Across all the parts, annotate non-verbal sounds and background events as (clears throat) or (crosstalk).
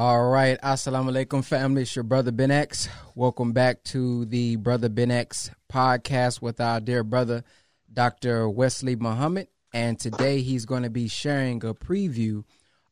All right. Assalamu alaikum, family. It's your brother Ben X. Welcome back to the Brother Ben X podcast with our dear brother, Dr. Wesley Muhammad. And today he's going to be sharing a preview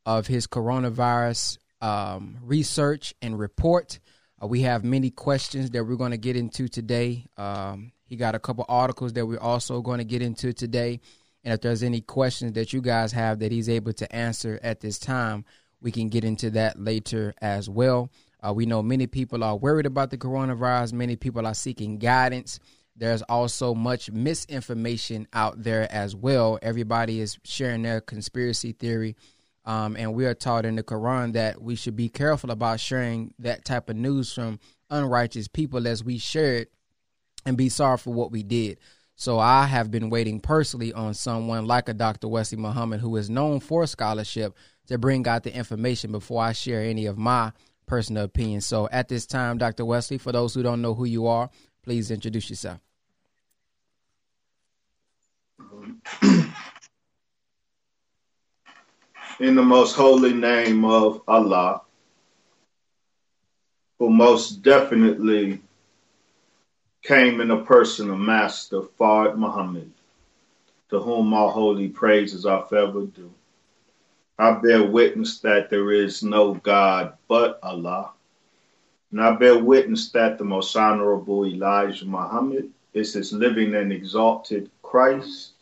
of his coronavirus um, research and report. Uh, we have many questions that we're going to get into today. Um, he got a couple articles that we're also going to get into today. And if there's any questions that you guys have that he's able to answer at this time, we can get into that later as well. Uh, we know many people are worried about the coronavirus, many people are seeking guidance. There's also much misinformation out there as well. Everybody is sharing their conspiracy theory. Um, and we are taught in the Quran that we should be careful about sharing that type of news from unrighteous people as we share it and be sorry for what we did. So I have been waiting personally on someone like a Dr. Wesley Muhammad who is known for scholarship to bring out the information before I share any of my personal opinions. So at this time, Dr. Wesley, for those who don't know who you are, please introduce yourself. (clears throat) In the most holy name of Allah, who most definitely came in the person of Master Fard Muhammad, to whom all holy praises are forever due. I bear witness that there is no God but Allah. And I bear witness that the most honorable Elijah Muhammad is his living and exalted Christ.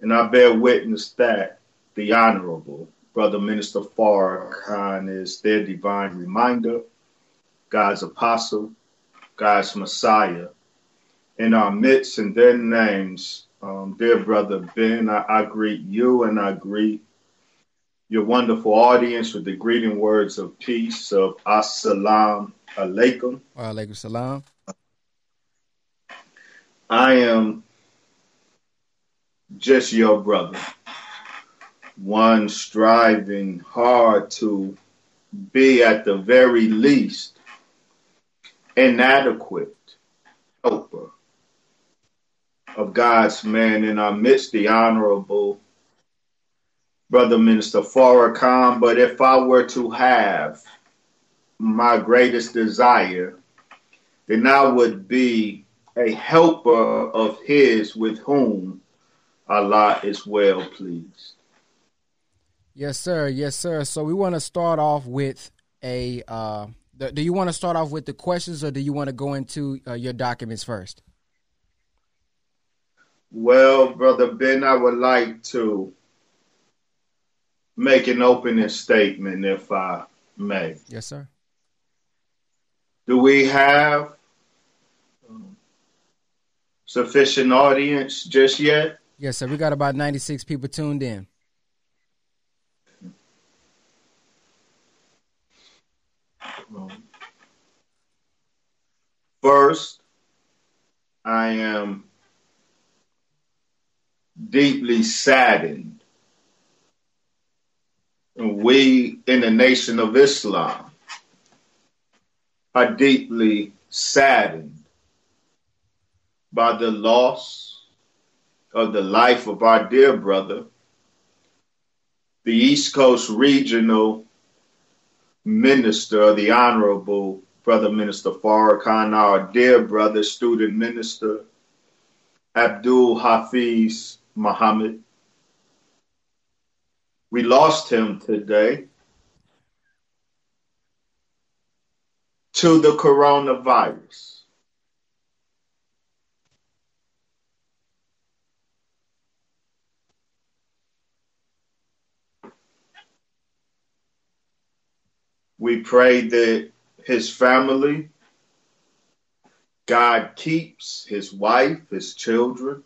And I bear witness that the honorable Brother Minister Farrakhan is their divine reminder, God's apostle, God's Messiah. In our midst and their names, um, dear Brother Ben, I, I greet you and I greet your wonderful audience with the greeting words of peace of Assalamu alaikum. Wa alaikum salam. I am just your brother, one striving hard to be at the very least inadequate helper of God's man in our midst, the honorable Brother Minister Farrakhan, but if I were to have my greatest desire, then I would be a helper of his with whom Allah is well pleased. Yes, sir. Yes, sir. So we want to start off with a. Uh, do you want to start off with the questions, or do you want to go into uh, your documents first? Well, brother Ben, I would like to make an opening statement, if I may. Yes, sir. Do we have um, sufficient audience just yet? Yes, sir. We got about 96 people tuned in. First, I am deeply saddened we in the Nation of Islam are deeply saddened by the loss of the life of our dear brother, the East Coast Regional Minister, the Honorable Brother Minister Farrakhan, our dear brother, student minister, Abdul Hafiz Muhammad. We lost him today to the coronavirus. We pray that his family, God keeps his wife, his children,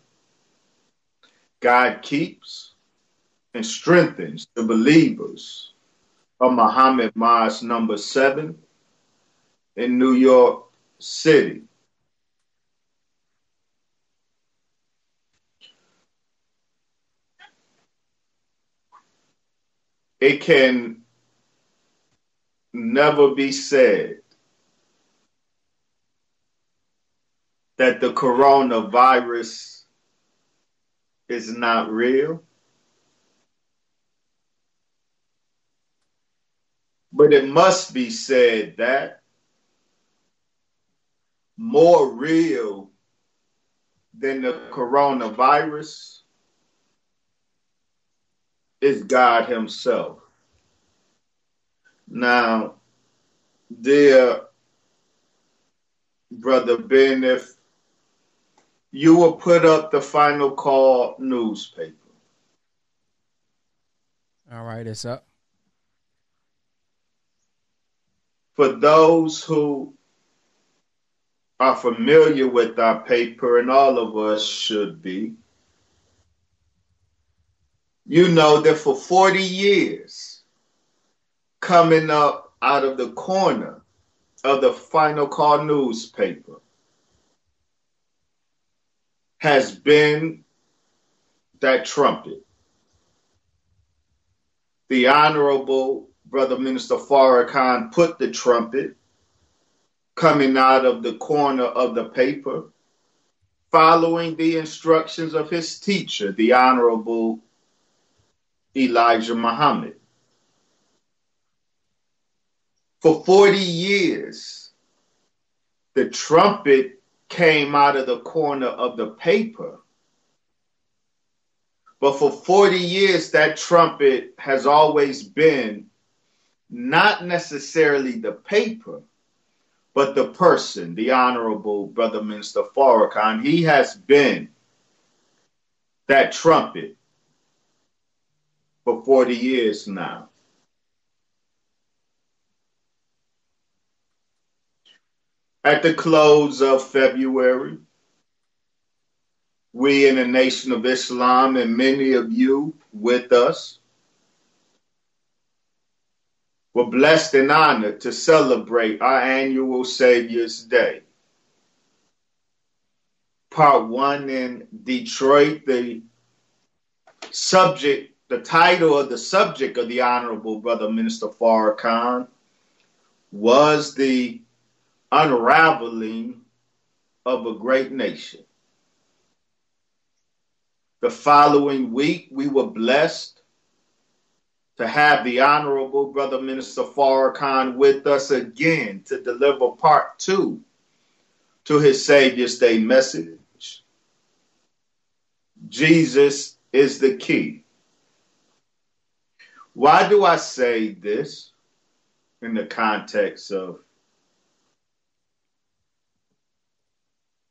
God keeps and strengthens the believers of Muhammad Mosque number seven in New York City. It can never be said that the coronavirus is not real. But it must be said that more real than the coronavirus is God Himself. Now, dear Brother Ben, if you will put up the final call newspaper. All right, it's up. For those who are familiar with our paper, and all of us should be, you know that for 40 years, coming up out of the corner of the Final Call newspaper has been that trumpet. The Honorable Brother Minister Farrakhan put the trumpet coming out of the corner of the paper, following the instructions of his teacher, the Honorable Elijah Muhammad. For 40 years, the trumpet came out of the corner of the paper. But for 40 years, that trumpet has always been not necessarily the paper, but the person, the Honorable Brother Minister Farrakhan, he has been that trumpet for 40 years now. At the close of February, we in the Nation of Islam and many of you with us were blessed and honored to celebrate our annual Savior's Day. Part one in Detroit, the subject, the title of the subject of the Honorable Brother Minister Farrakhan was the unraveling of a great nation. The following week, we were blessed to have the Honorable Brother Minister Farrakhan with us again to deliver part two to his Savior's Day message. Jesus is the key. Why do I say this in the context of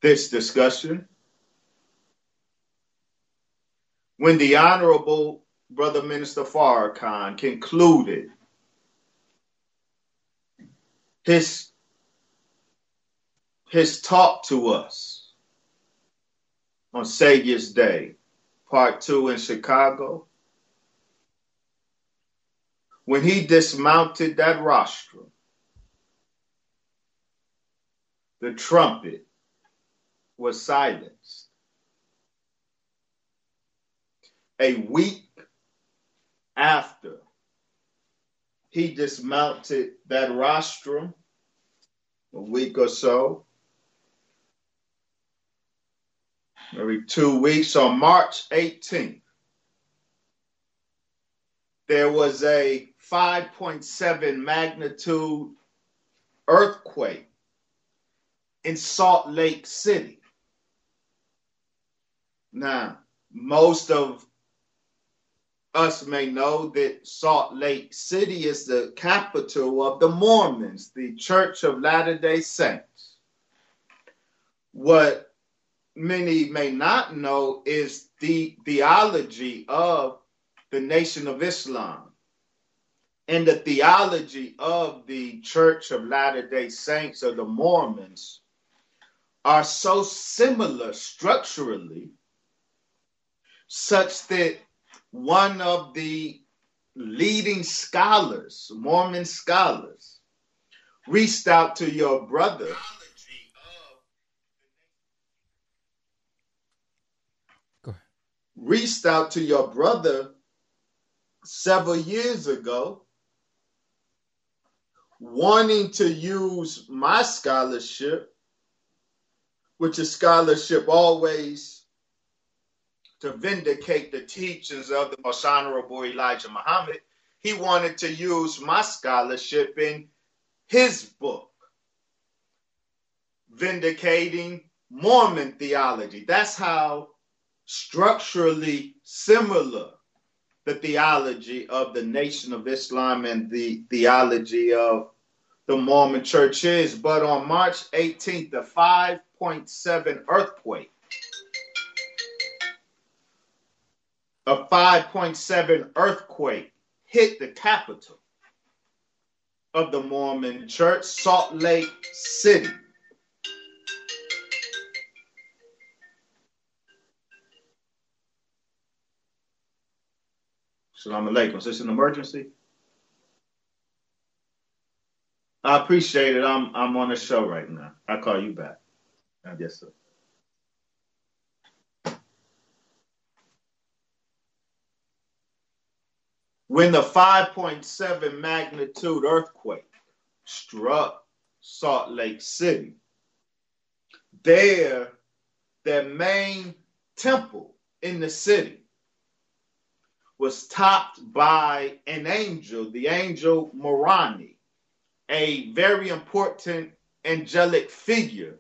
this discussion? When the Honorable Brother Minister Farrakhan concluded his his talk to us on Savior's Day, part two in Chicago. When he dismounted that rostrum, the trumpet was silenced. A week after he dismounted that rostrum a week or so, maybe two weeks, on March 18th, there was a 5.7 magnitude earthquake in Salt Lake City. Now, most of us may know that Salt Lake City is the capital of the Mormons, the Church of Latter day Saints. What many may not know is the theology of the Nation of Islam and the theology of the Church of Latter day Saints or the Mormons are so similar structurally, such that one of the leading scholars, Mormon scholars, reached out to your brother. Go ahead. Reached out to your brother several years ago, wanting to use my scholarship, which is scholarship always to vindicate the teachings of the most honorable Elijah Muhammad, he wanted to use my scholarship in his book, Vindicating Mormon Theology. That's how structurally similar the theology of the Nation of Islam and the theology of the Mormon Church is. But on March 18th, the 5.7 earthquake, a 5.7 earthquake hit the capital of the Mormon Church, Salt Lake City. Salam alaikum. Is this an emergency? I appreciate it. I'm I'm on the show right now. I'll call you back. Yes, sir. When the 5.7 magnitude earthquake struck Salt Lake City, there, their main temple in the city was topped by an angel, the angel Moroni, a very important angelic figure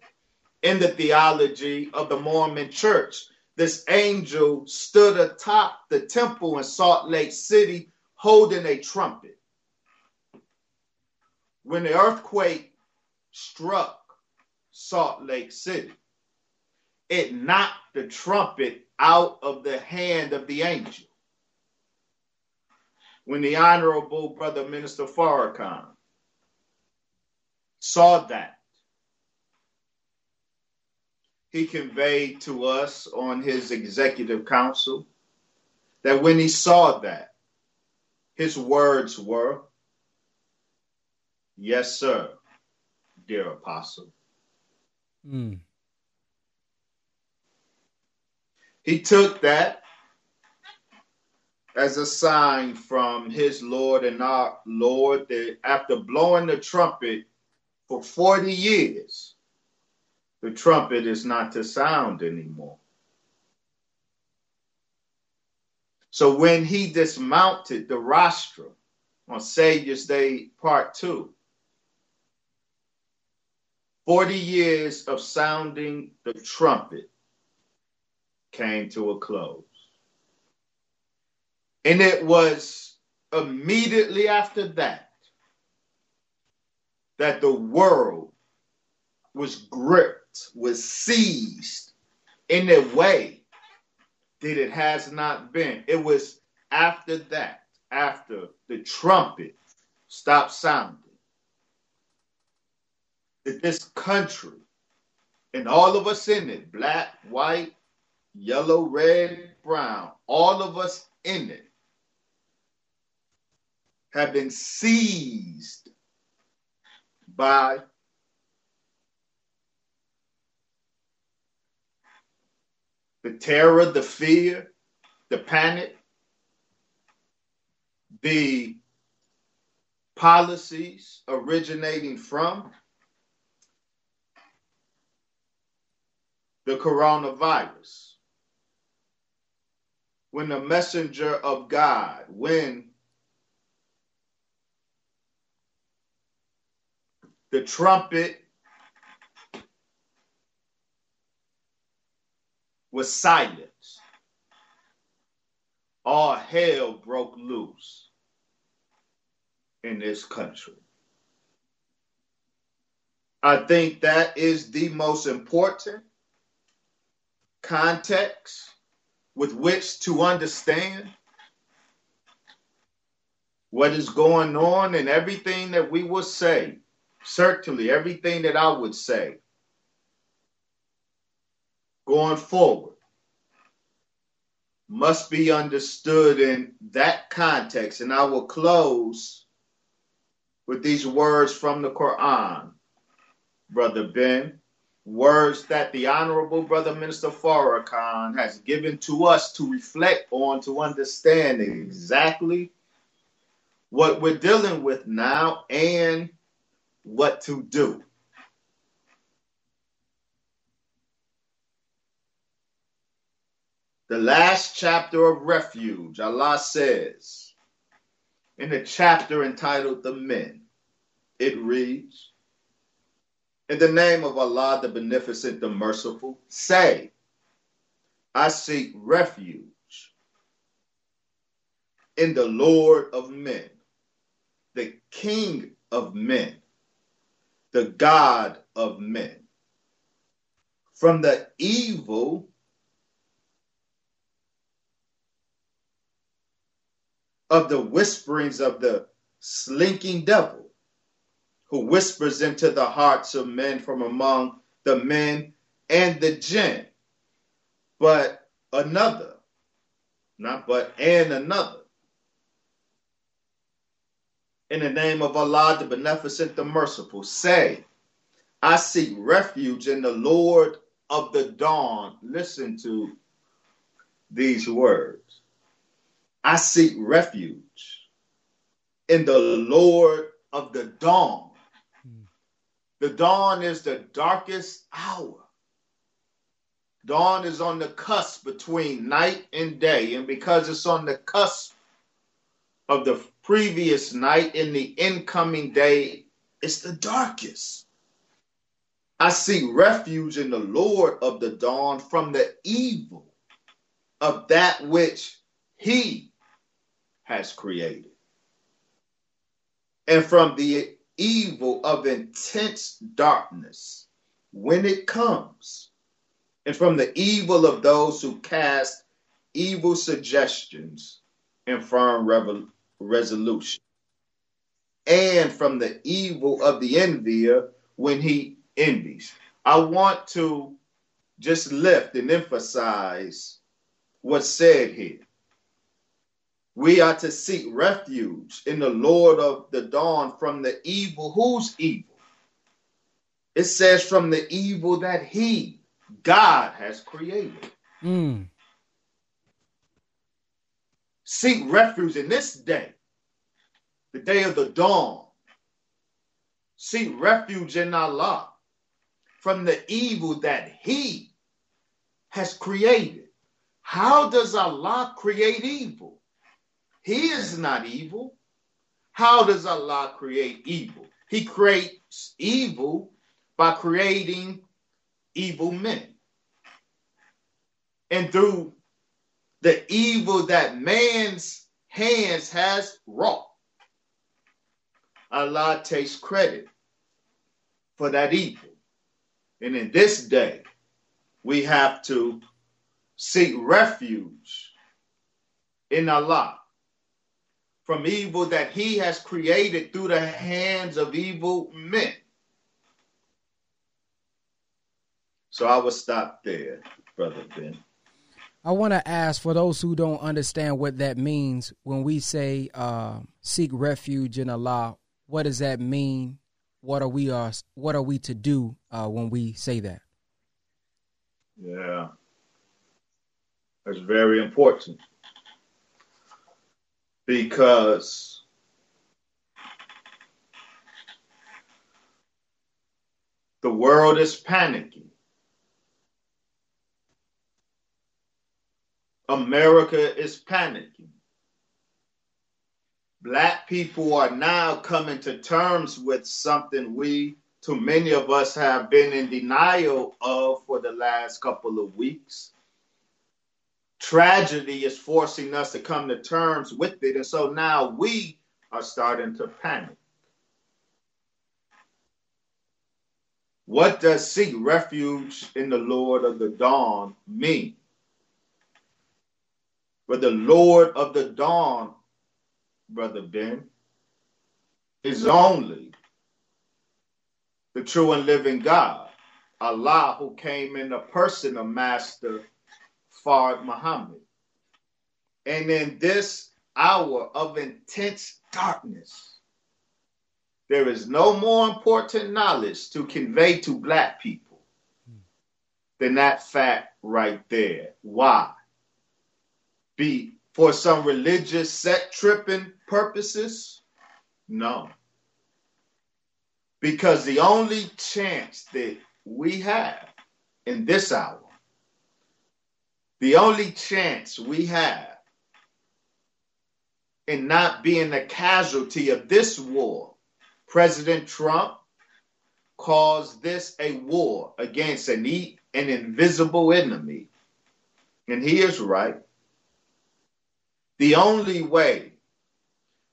in the theology of the Mormon church. This angel stood atop the temple in Salt Lake City holding a trumpet. When the earthquake struck Salt Lake City, it knocked the trumpet out of the hand of the angel. When the Honorable Brother Minister Farrakhan saw that, he conveyed to us on his executive council that when he saw that, his words were, Yes, sir, dear apostle. Mm. He took that as a sign from his Lord and our Lord that after blowing the trumpet for 40 years, the trumpet is not to sound anymore. So when he dismounted the rostrum on Savior's Day Part 2, 40 years of sounding the trumpet came to a close. And it was immediately after that that the world was gripped, was seized in a way that it has not been. It was after that, after the trumpet stopped sounding, that this country and all of us in it black, white, yellow, red, brown all of us in it have been seized by the terror, the fear, the panic, the policies originating from the coronavirus. When the messenger of God, when the trumpet was silenced. All hell broke loose in this country. I think that is the most important context with which to understand what is going on and everything that we will say. Certainly, everything that I would say going forward must be understood in that context. And I will close with these words from the Quran, Brother Ben, words that the Honorable Brother Minister Farrakhan has given to us to reflect on, to understand exactly what we're dealing with now and what to do. The last chapter of refuge, Allah says, in the chapter entitled The Men. It reads In the name of Allah, the Beneficent, the Merciful, say, I seek refuge in the Lord of men, the King of men, the God of men, from the evil of the whisperings of the slinking devil who whispers into the hearts of men from among the men and the jinn. But another, not but and another. In the name of Allah, the beneficent, the merciful, say, I seek refuge in the Lord of the dawn. Listen to these words. I seek refuge in the Lord of the dawn. The dawn is the darkest hour. Dawn is on the cusp between night and day. And because it's on the cusp of the previous night and the incoming day, it's the darkest. I seek refuge in the Lord of the dawn from the evil of that which he has created. And from the evil of intense darkness when it comes, and from the evil of those who cast evil suggestions and firm resolution, and from the evil of the envier when he envies. I want to just lift and emphasize what's said here. We are to seek refuge in the Lord of the dawn from the evil. Whose evil? It says from the evil that He, God, has created. Mm. Seek refuge in this day, the day of the dawn. Seek refuge in Allah from the evil that He has created. How does Allah create evil? He is not evil. How does Allah create evil? He creates evil by creating evil men. And through the evil that man's hands has wrought, Allah takes credit for that evil. And in this day, we have to seek refuge in Allah from evil that he has created through the hands of evil men. So I will stop there, Brother Ben. I want to ask for those who don't understand what that means when we say uh, seek refuge in Allah. What does that mean? What are we are uh, What are we to do uh, when we say that? Yeah, that's very important because the world is panicking. America is panicking. Black people are now coming to terms with something we, too many of us, have been in denial of for the last couple of weeks tragedy is forcing us to come to terms with it. And so now we are starting to panic. What does seek refuge in the Lord of the dawn mean? But the Lord of the dawn, Brother Ben, is only the true and living God, Allah, who came in the person of Master Fard Muhammad. And in this hour of intense darkness, there is no more important knowledge to convey to black people than that fact right there. Why? Be for some religious set tripping purposes? No. Because the only chance that we have in this hour the only chance we have in not being a casualty of this war. President Trump calls this a war against an, e- an invisible enemy. And he is right. The only way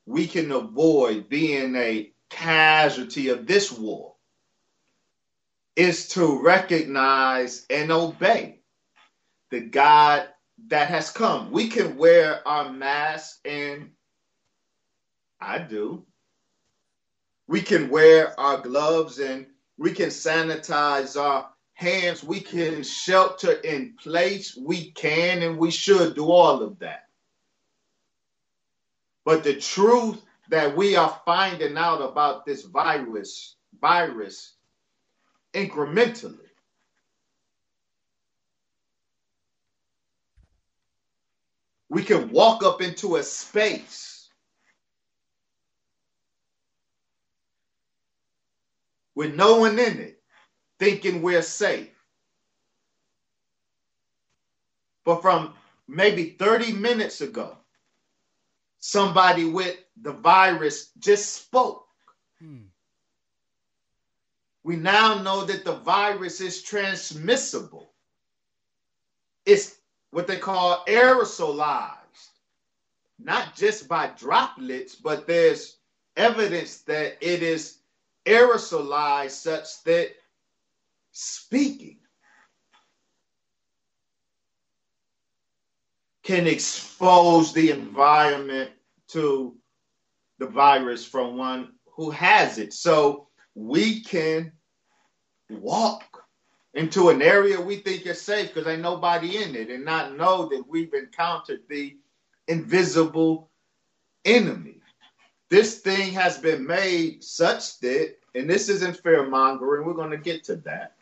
we can avoid being a casualty of this war is to recognize and obey the God that has come. We can wear our mask, and I do. We can wear our gloves and we can sanitize our hands. We can shelter in place. We can and we should do all of that. But the truth that we are finding out about this virus, virus incrementally. We can walk up into a space with no one in it, thinking we're safe. But from maybe 30 minutes ago, somebody with the virus just spoke. Hmm. We now know that the virus is transmissible. It's what they call aerosolized, not just by droplets, but there's evidence that it is aerosolized such that speaking can expose the environment to the virus from one who has it. So we can walk into an area we think is safe because ain't nobody in it and not know that we've encountered the invisible enemy. This thing has been made such that, and this isn't fear mongering, we're going to get to that.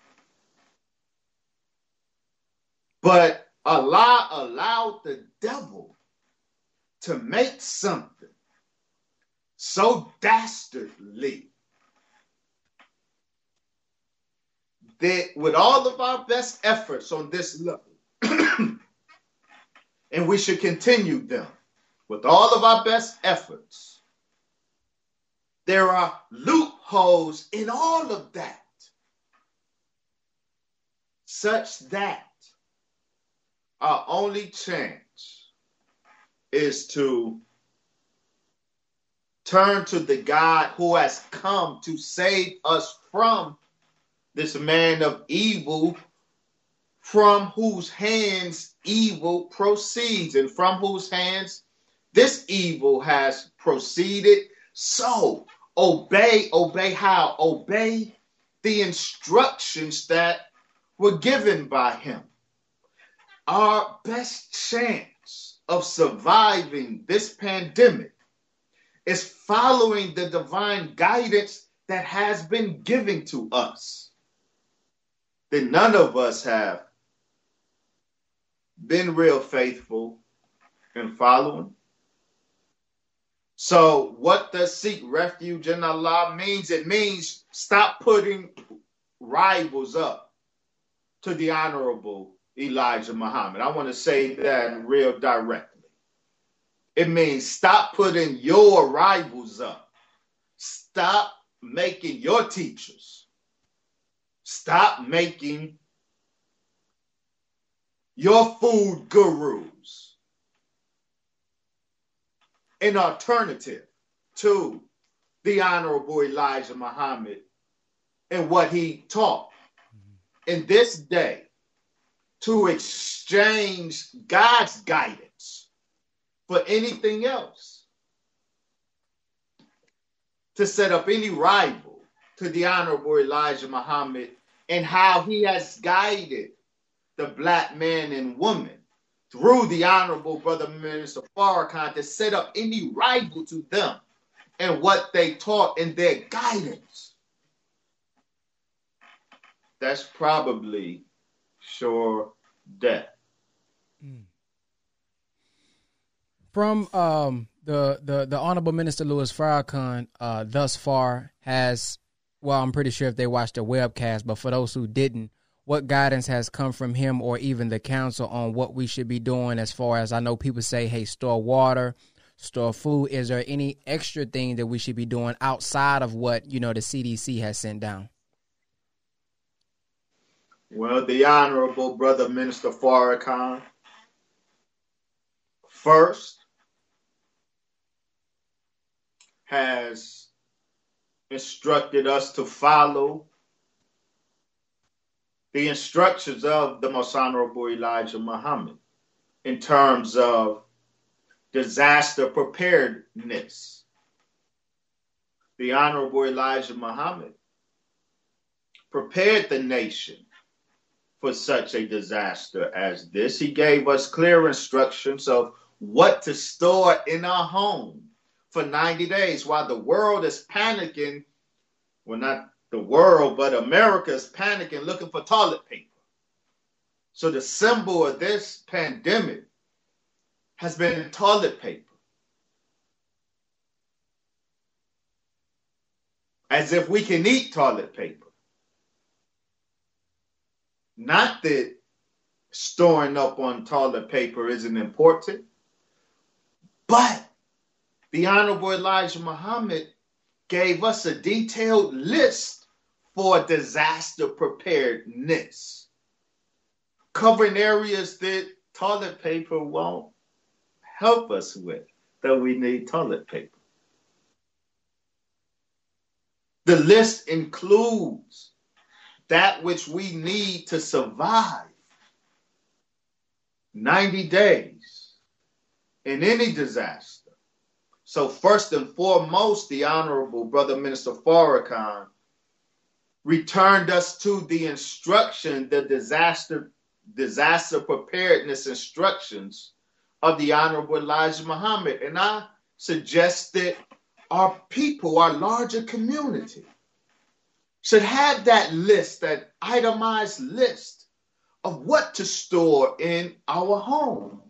But Allah allowed the devil to make something so dastardly that with all of our best efforts on this level, (clears throat) and we should continue them with all of our best efforts, there are loopholes in all of that, such that our only chance is to turn to the God who has come to save us from this man of evil, from whose hands evil proceeds, and from whose hands this evil has proceeded. So obey, obey how? Obey the instructions that were given by him our best chance of surviving this pandemic is following the divine guidance that has been given to us. That none of us have been real faithful in following. So, what does seek refuge in Allah means? It means stop putting rivals up to the honorable Elijah Muhammad. I want to say that real directly. It means stop putting your rivals up. Stop making your teachers. Stop making your food gurus an alternative to the Honorable Elijah Muhammad and what he taught. Mm-hmm. In this day, to exchange God's guidance for anything else. To set up any rival to the Honorable Elijah Muhammad and how he has guided the black man and woman through the Honorable Brother Minister Farrakhan to set up any rival to them and what they taught in their guidance. That's probably sure death. Mm. From um, the, the the Honorable Minister Louis Farrakhan, uh, thus far has, well, I'm pretty sure if they watched the webcast, but for those who didn't, what guidance has come from him or even the council on what we should be doing as far as I know people say, hey, store water, store food. Is there any extra thing that we should be doing outside of what you know the CDC has sent down? Well, the Honorable Brother Minister Farrakhan, first, has instructed us to follow the instructions of the Most Honorable Elijah Muhammad in terms of disaster preparedness. The Honorable Elijah Muhammad prepared the nation for such a disaster as this. He gave us clear instructions of what to store in our home for 90 days while the world is panicking. Well, not the world, but America is panicking looking for toilet paper. So the symbol of this pandemic has been toilet paper. As if we can eat toilet paper. Not that storing up on toilet paper isn't important, but the Honorable Elijah Muhammad gave us a detailed list for disaster preparedness, covering areas that toilet paper won't help us with, that we need toilet paper. The list includes that which we need to survive 90 days in any disaster. So, first and foremost, the Honorable Brother Minister Farrakhan returned us to the instruction, the disaster, disaster preparedness instructions of the Honorable Elijah Muhammad. And I suggest that our people, our larger community, should have that list, that itemized list of what to store in our homes.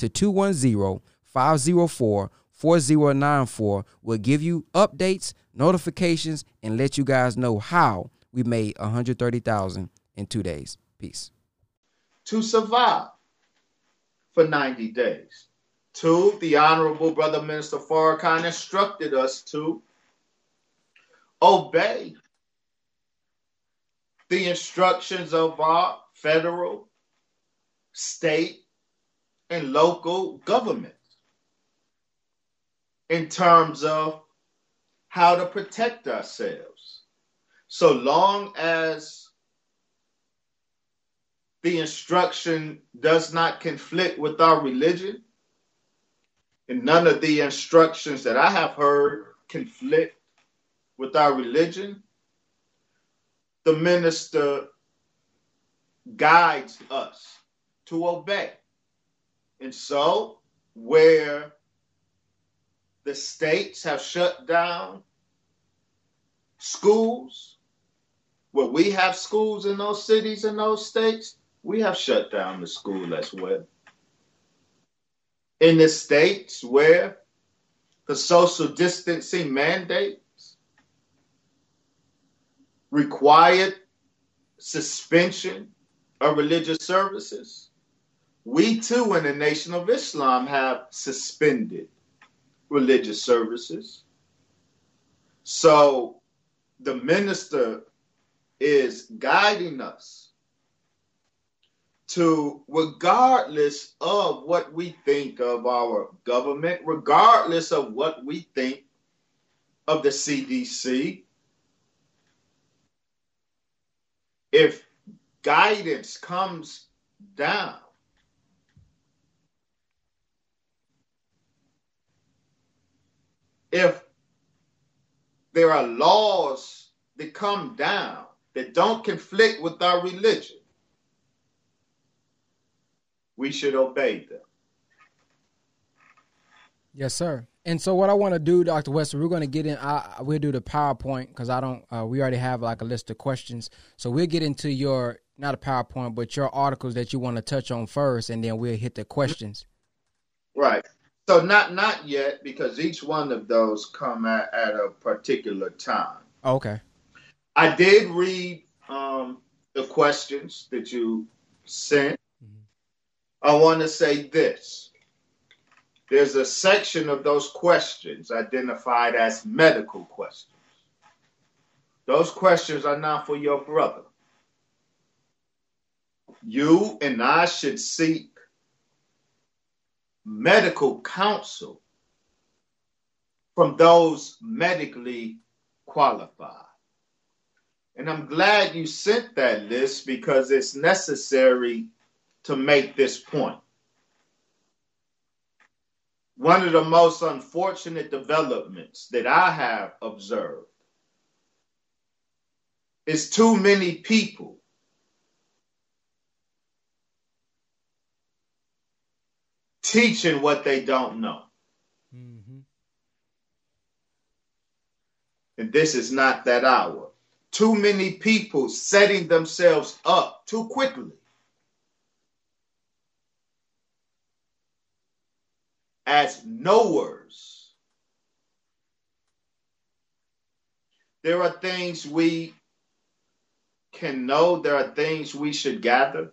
to 210-504-4094. We'll give you updates, notifications and let you guys know how we made 130,000 in 2 days. Peace. To survive for 90 days. Two, the Honorable Brother Minister Farrakhan instructed us to obey the instructions of our federal, state, and local governments in terms of how to protect ourselves. So long as the instruction does not conflict with our religion, and none of the instructions that I have heard conflict with our religion, the minister guides us to obey. And so, where the states have shut down schools, where we have schools in those cities and those states, we have shut down the school as well. In the states where the social distancing mandates required suspension of religious services, we too in the Nation of Islam have suspended religious services. So the minister is guiding us to, regardless of what we think of our government, regardless of what we think of the CDC, if guidance comes down, if there are laws that come down that don't conflict with our religion, we should obey them. Yes, sir. And so what I want to do, Dr. West, we're going to get in. I, we'll do the PowerPoint because I don't. Uh, we already have like a list of questions, so we'll get into your not a PowerPoint, but your articles that you want to touch on first, and then we'll hit the questions. Right. So not not yet because each one of those come at, at a particular time. Okay. I did read um, the questions that you sent. Mm-hmm. I want to say this there's a section of those questions identified as medical questions. Those questions are not for your brother. You and I should seek medical counsel from those medically qualified. And I'm glad you sent that list because it's necessary to make this point. one of the most unfortunate developments that I have observed is too many people teaching what they don't know. Mm-hmm. And this is not that hour. Too many people setting themselves up too quickly as knowers. There are things we can know, there are things we should gather,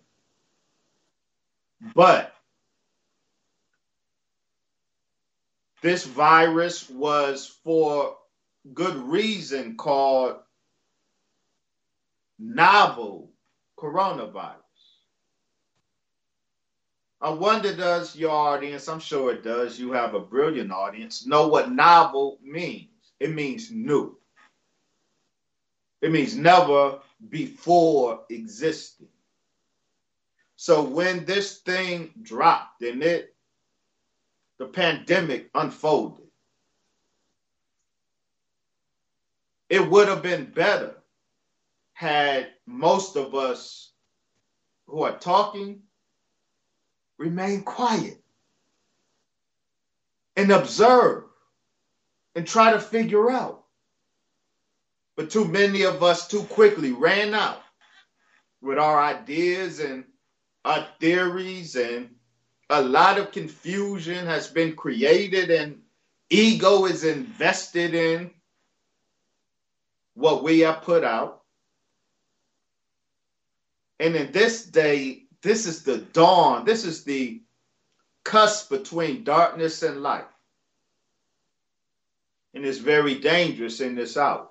but this virus was for good reason called novel coronavirus. I wonder, does your audience, I'm sure it does, you have a brilliant audience, know what novel means? It means new. It means never before existing. So when this thing dropped and it, the pandemic unfolded, it would have been better had most of us who are talking remain quiet and observe and try to figure out. But too many of us too quickly ran out with our ideas and our theories, and a lot of confusion has been created, and ego is invested in what we have put out. And in this day this is the dawn. This is the cusp between darkness and light. And it's very dangerous in this hour.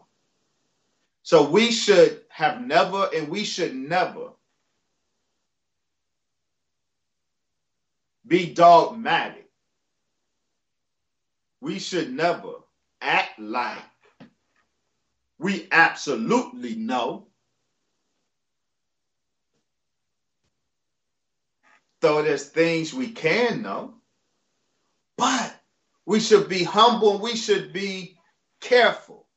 So we should have never, and we should never be dogmatic. We should never act like we absolutely know though there's things we can know. But we should be humble. We should be careful.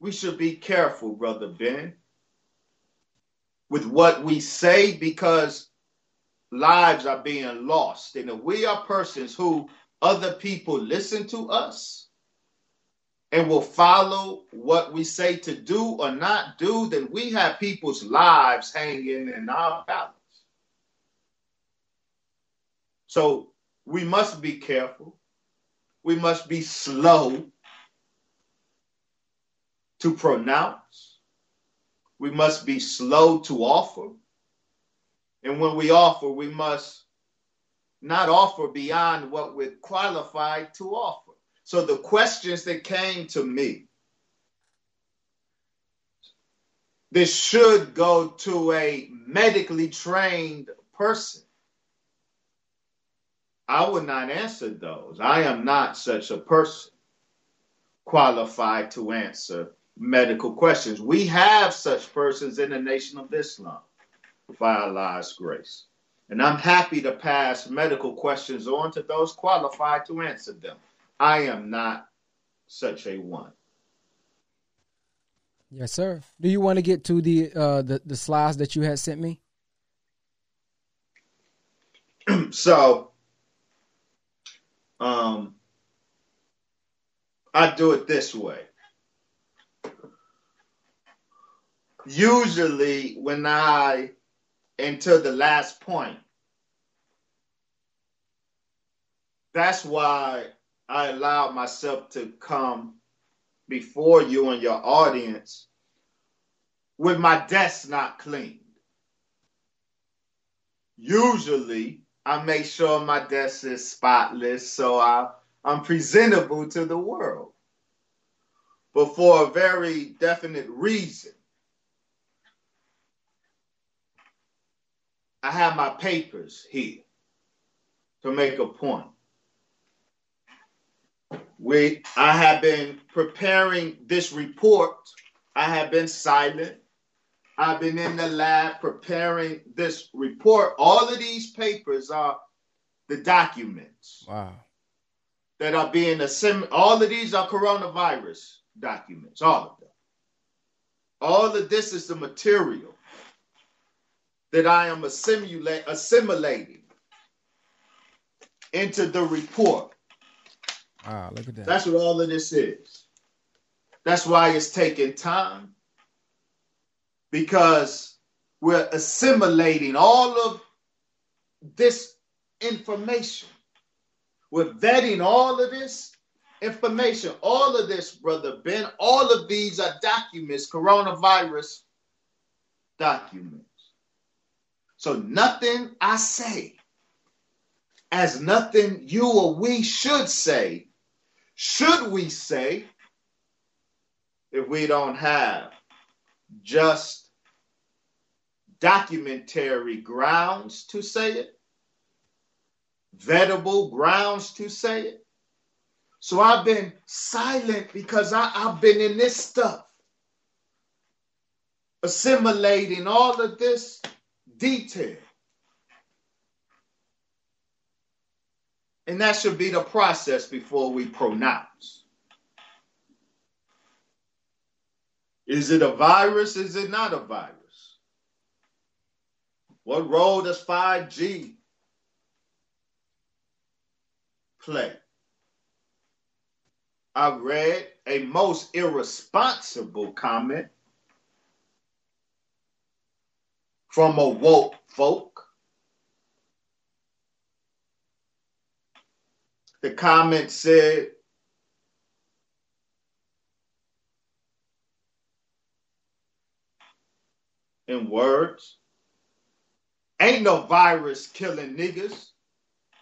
We should be careful, Brother Ben, with what we say because lives are being lost. And if we are persons who other people listen to us and will follow what we say to do or not do, then we have people's lives hanging in our balance. So we must be careful. We must be slow to pronounce. We must be slow to offer. And when we offer, we must not offer beyond what we're qualified to offer. So the questions that came to me, this should go to a medically trained person I would not answer those. I am not such a person qualified to answer medical questions. We have such persons in the Nation of Islam by Allah's grace. And I'm happy to pass medical questions on to those qualified to answer them. I am not such a one. Yes, sir. Do you want to get to the uh, the, the slides that you had sent me? (clears throat) so um, I do it this way. Usually, when I enter the last point, that's why I allowed myself to come before you and your audience with my desk not cleaned. Usually, I make sure my desk is spotless so I, I'm presentable to the world. But for a very definite reason, I have my papers here to make a point. We, I have been preparing this report. I have been silent. I've been in the lab preparing this report. All of these papers are the documents. Wow. That are being assembled. All of these are coronavirus documents. All of them. All of this is the material that I am assimilate, assimilating into the report. Wow, look at that. That's what all of this is. That's why it's taking time because we're assimilating all of this information. We're vetting all of this information, all of this, Brother Ben, all of these are documents, coronavirus documents. So nothing I say, as nothing you or we should say, should we say, if we don't have just documentary grounds to say it, vettable grounds to say it. So I've been silent because I, have been in this stuff, assimilating all of this detail. And that should be the process before we pronounce. Is it a virus? Is it not a virus? What role does 5G play? I read a most irresponsible comment from a woke folk. The comment said, in words, ain't no virus killing niggas.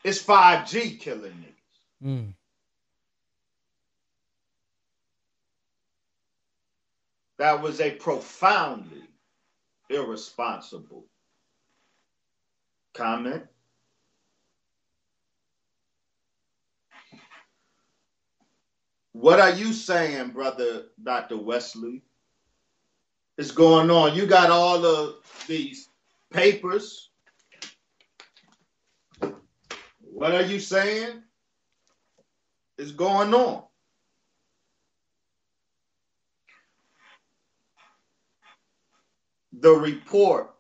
It's 5G killing niggas. Mm. That was a profoundly irresponsible comment. What are you saying, brother Dr. Wesley? Is going on? You got all of these papers. What are you saying is going on? The report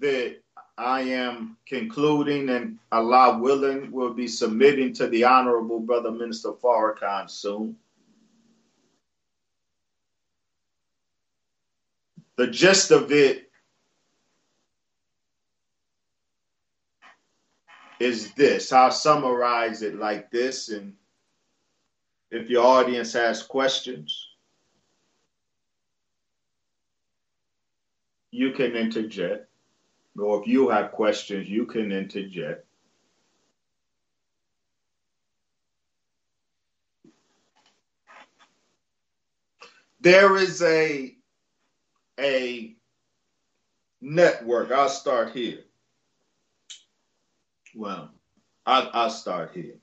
that I am concluding and Allah willing will be submitting to the Honorable Brother Minister Farrakhan soon. The gist of it is this. I'll summarize it like this, and if your audience has questions, you can interject. Or if you have questions, you can interject. There is a a network. I'll start here. Well, I'll, I'll start here.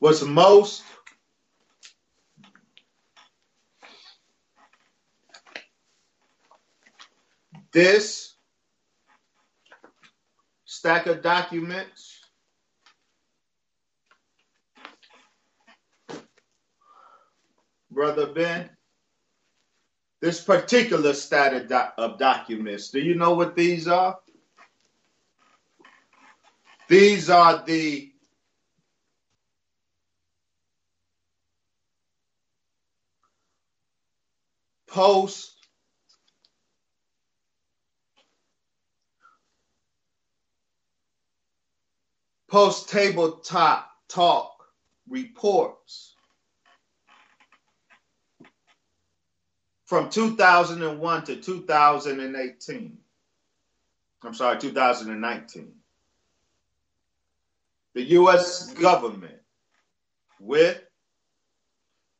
What's most This stack of documents Brother Ben, this particular stack of, doc- of documents, do you know what these are? These are the post post tabletop talk reports from 2001 to 2018. I'm sorry, 2019. The U.S. government with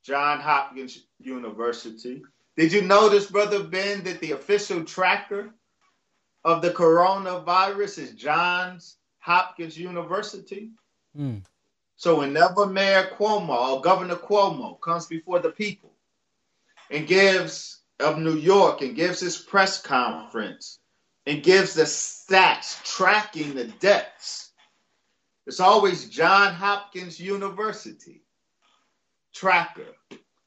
John Hopkins University. Did you notice, Brother Ben, that the official tracker of the coronavirus is Johns Hopkins University? Mm. So whenever Mayor Cuomo or Governor Cuomo comes before the people and gives of New York and gives his press conference and gives the stats tracking the deaths, it's always John Hopkins University tracker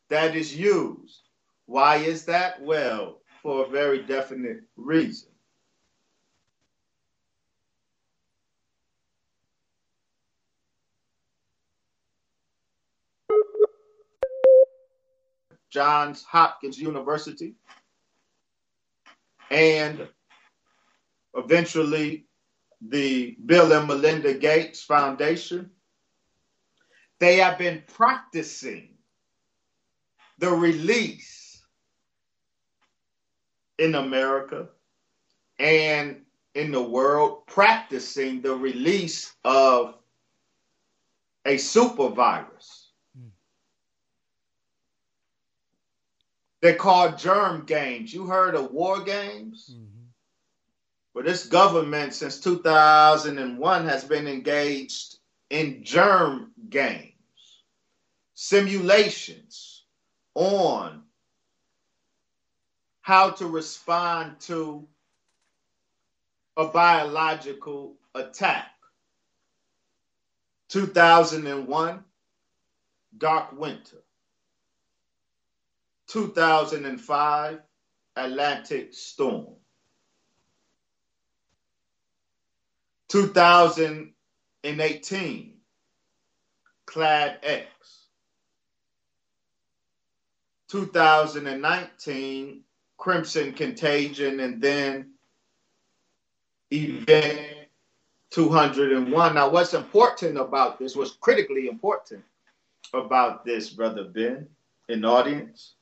that is used. Why is that? Well, for a very definite reason. Johns Hopkins University, and eventually the Bill and Melinda Gates Foundation. They have been practicing the release in America and in the world, practicing the release of a super virus They're called germ games. You heard of war games? Mm-hmm. But this government since 2001 has been engaged in germ games, simulations on how to respond to a biological attack. 2001, Dark Winter. 2005 Atlantic Storm. 2018 Clade X. 2019 Crimson Contagion, and then Event 201. Now, what's important about this, what's critically important about this, Brother Ben, in audience,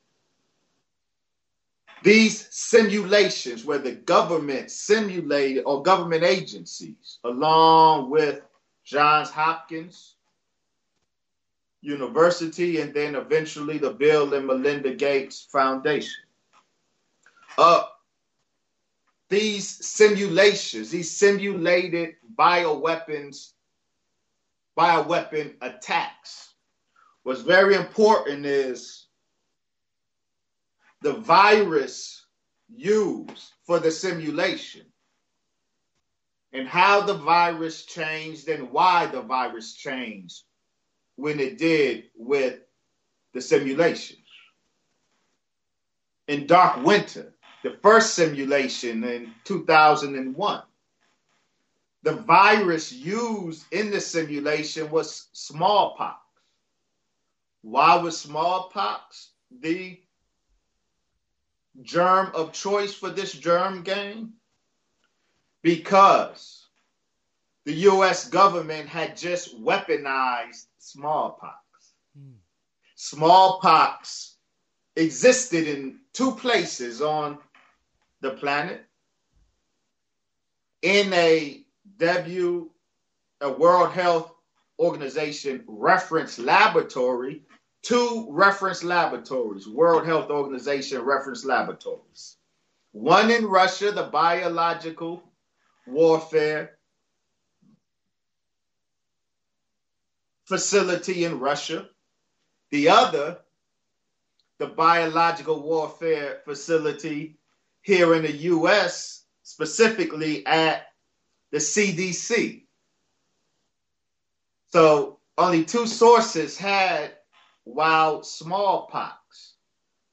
these simulations where the government simulated or government agencies, along with Johns Hopkins University, and then eventually the Bill and Melinda Gates Foundation. Uh, these simulations, these simulated bioweapons, bioweapon attacks, what's very important is the virus used for the simulation and how the virus changed and why the virus changed when it did with the simulation. In Dark Winter, the first simulation in 2001, the virus used in the simulation was smallpox. Why was smallpox the germ of choice for this germ game? Because the US government had just weaponized smallpox. Hmm. Smallpox existed in two places on the planet in a W, a World Health Organization reference laboratory two reference laboratories, World Health Organization reference laboratories. One in Russia, the biological warfare facility in Russia. The other, the biological warfare facility here in the US, specifically at the CDC. So only two sources had while smallpox,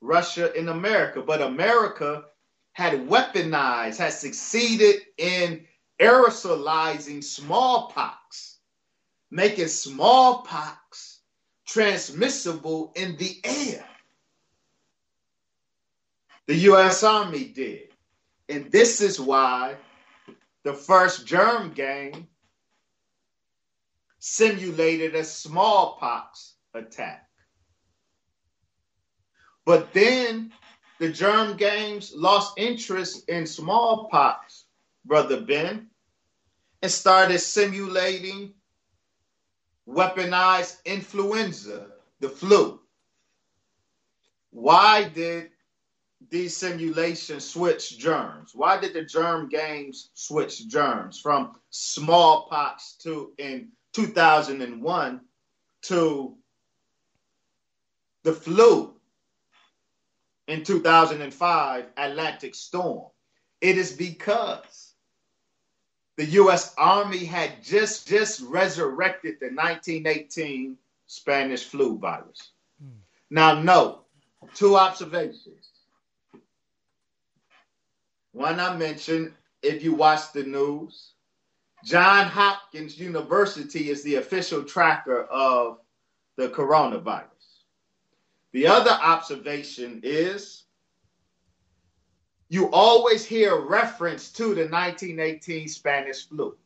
Russia and America, but America had weaponized, had succeeded in aerosolizing smallpox, making smallpox transmissible in the air. The U.S. Army did. And this is why the first germ game simulated a smallpox attack. But then the germ games lost interest in smallpox, Brother Ben, and started simulating weaponized influenza, the flu. Why did these simulations switch germs? Why did the germ games switch germs from smallpox to in 2001 to the flu in 2005 Atlantic storm? It is because the U.S. Army had just just resurrected the 1918 Spanish flu virus. Hmm. Now, note two observations. One I mentioned, if you watch the news, John Hopkins University is the official tracker of the coronavirus. The other observation is you always hear reference to the 1918 Spanish flu.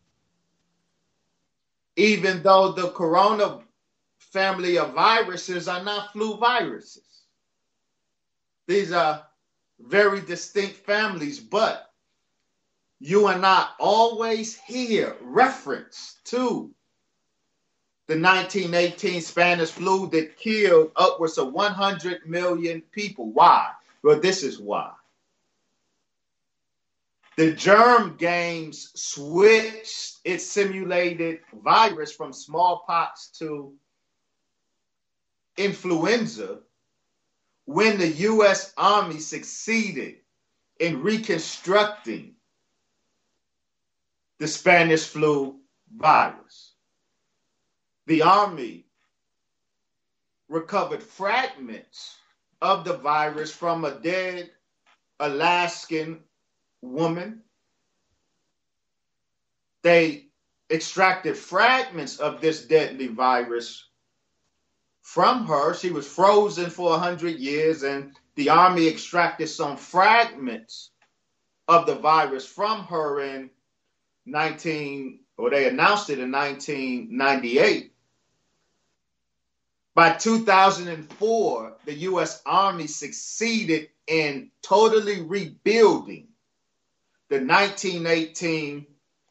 Even though the corona family of viruses are not flu viruses. These are very distinct families, but you and I always hear reference to the 1918 Spanish flu that killed upwards of 100 million people. Why? Well, this is why. The germ games switched its simulated virus from smallpox to influenza when the U.S. Army succeeded in reconstructing the Spanish flu virus. The Army recovered fragments of the virus from a dead Alaskan woman. They extracted fragments of this deadly virus from her. She was frozen for 100 years, and the army extracted some fragments of the virus from her in 19, or they announced it in 1998. By 2004, the U.S. Army succeeded in totally rebuilding the 1918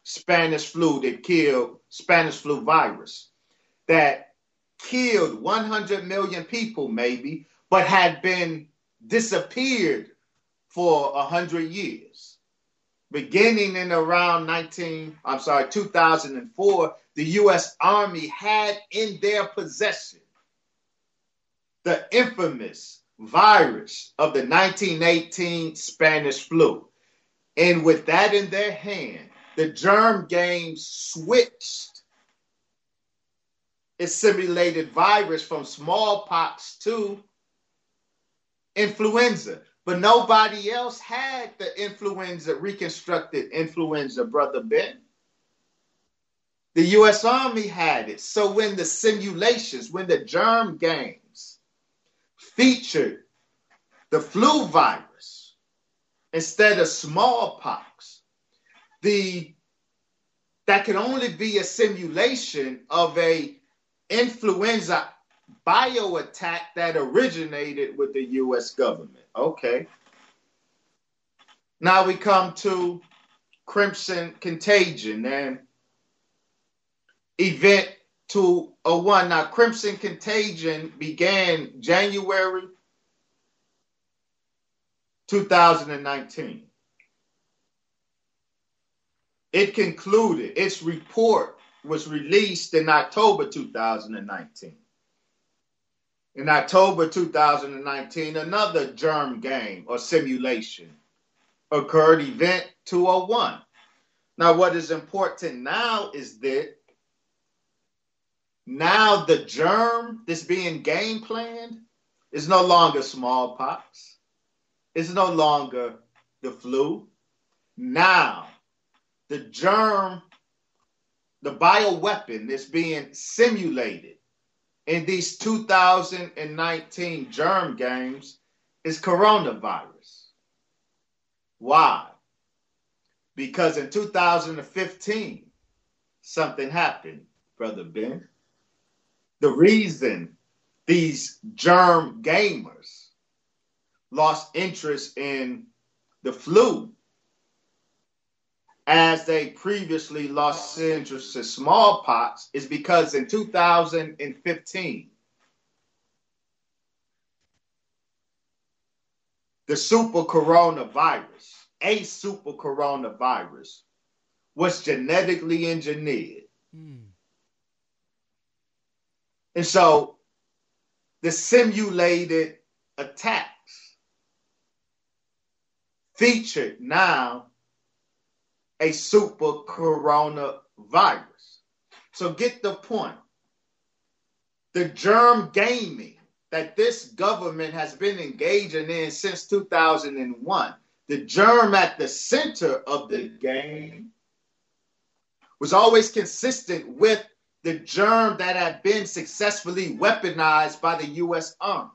Spanish flu that killed Spanish flu virus that killed 100 million people, maybe, but had been disappeared for 100 years. Beginning in around 19, I'm sorry, 2004, the U.S. Army had in their possession the infamous virus of the 1918 Spanish flu. And with that in their hand, the germ game switched assimilated virus from smallpox to influenza. But nobody else had the influenza, reconstructed influenza, Brother Ben. The US Army had it. So when the simulations, when the germ games featured the flu virus instead of smallpox, the that can only be a simulation of a influenza bio attack that originated with the US government. Okay. Now we come to Crimson Contagion and event 201. Now, Crimson Contagion began January 2019. It concluded, its report was released in October 2019. In October 2019, another germ game or simulation occurred, event 201. Now, what is important now is that now the germ that's being game planned is no longer smallpox, it's no longer the flu. Now, the germ the bioweapon that's being simulated in these 2019 germ games is coronavirus. Why? Because in 2015, something happened, Brother Ben. The reason these germ gamers lost interest in the flu as they previously lost interest in smallpox is because in 2015, the super coronavirus, a super coronavirus, was genetically engineered. Mm. And so the simulated attacks featured now a super coronavirus. So get the point. The germ gaming that this government has been engaging in since 2001, the germ at the center of the game was always consistent with the germ that had been successfully weaponized by the U.S. Army.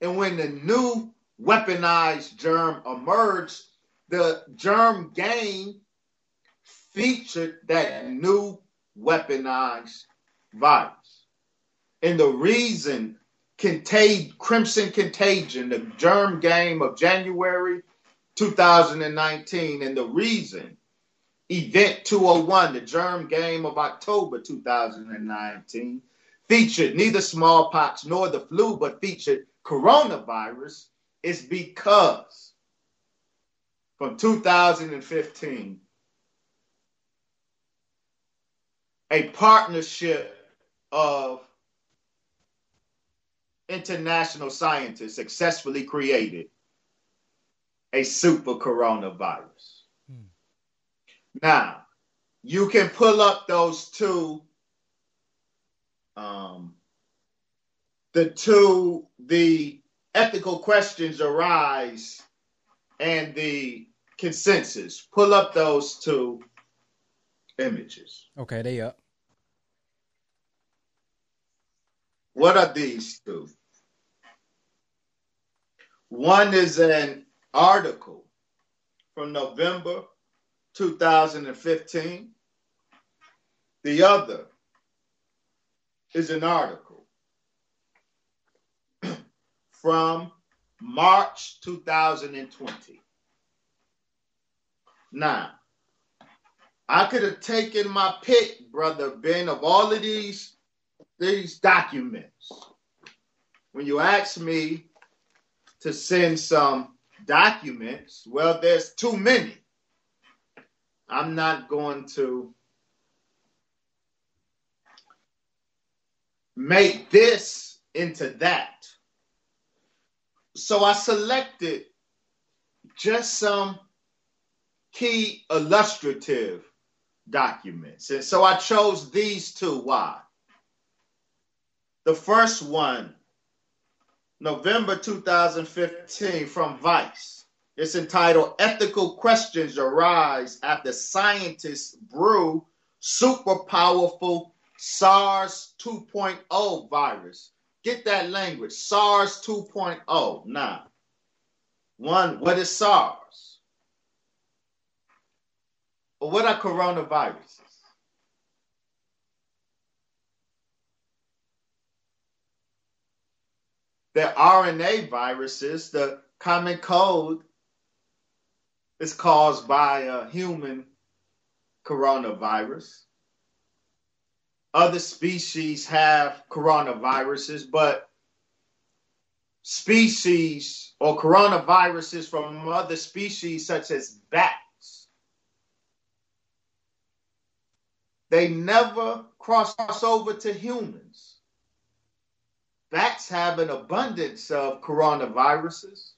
And when the new weaponized germ emerged, the germ game featured that new weaponized virus. And the reason Contag- Crimson Contagion, the germ game of January 2019, and the reason Event 201, the germ game of October 2019, featured neither smallpox nor the flu, but featured coronavirus, is because from 2015, a partnership of international scientists successfully created a super coronavirus. Now, you can pull up those two, um, the two, the ethical questions arise and the consensus. Pull up those two images. Okay, they up. What are these two? One is an article from November 2015. The other is an article (clears throat) from March 2020. Now, I could have taken my pick, brother Ben, of all of these these documents. When you ask me to send some documents, well, there's too many. I'm not going to make this into that. So I selected just some key illustrative documents. And so I chose these two. Why? The first one, November 2015, from Vice. It's entitled Ethical Questions Arise After Scientists Brew Super Powerful SARS 2.0 Virus. Get that language, SARS 2.0. Now, one, what is SARS? Or what are coronaviruses? They're RNA viruses. The common cold is caused by a human coronavirus. Other species have coronaviruses, but species or coronaviruses from other species, such as bats, they never cross over to humans. Bats have an abundance of coronaviruses.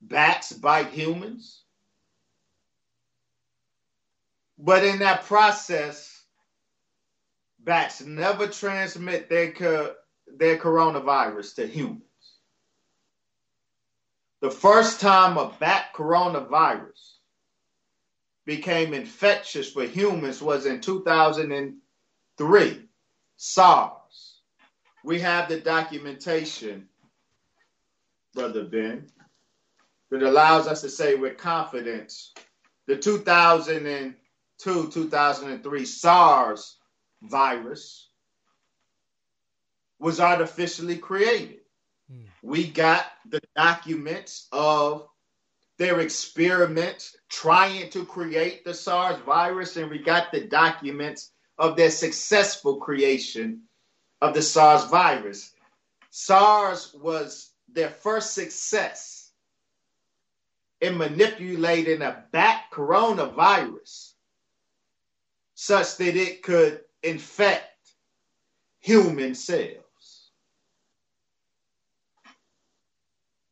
Bats bite humans. But in that process, bats never transmit their, their coronavirus to humans. The first time a bat coronavirus became infectious for humans was in 2003, SARS. We have the documentation, Brother Ben. That allows us to say with confidence the 2002 2003 SARS virus was artificially created. Mm. We got the documents of their experiments trying to create the SARS virus, and we got the documents of their successful creation of the SARS virus. SARS was their first success in manipulating a bat coronavirus such that it could infect human cells.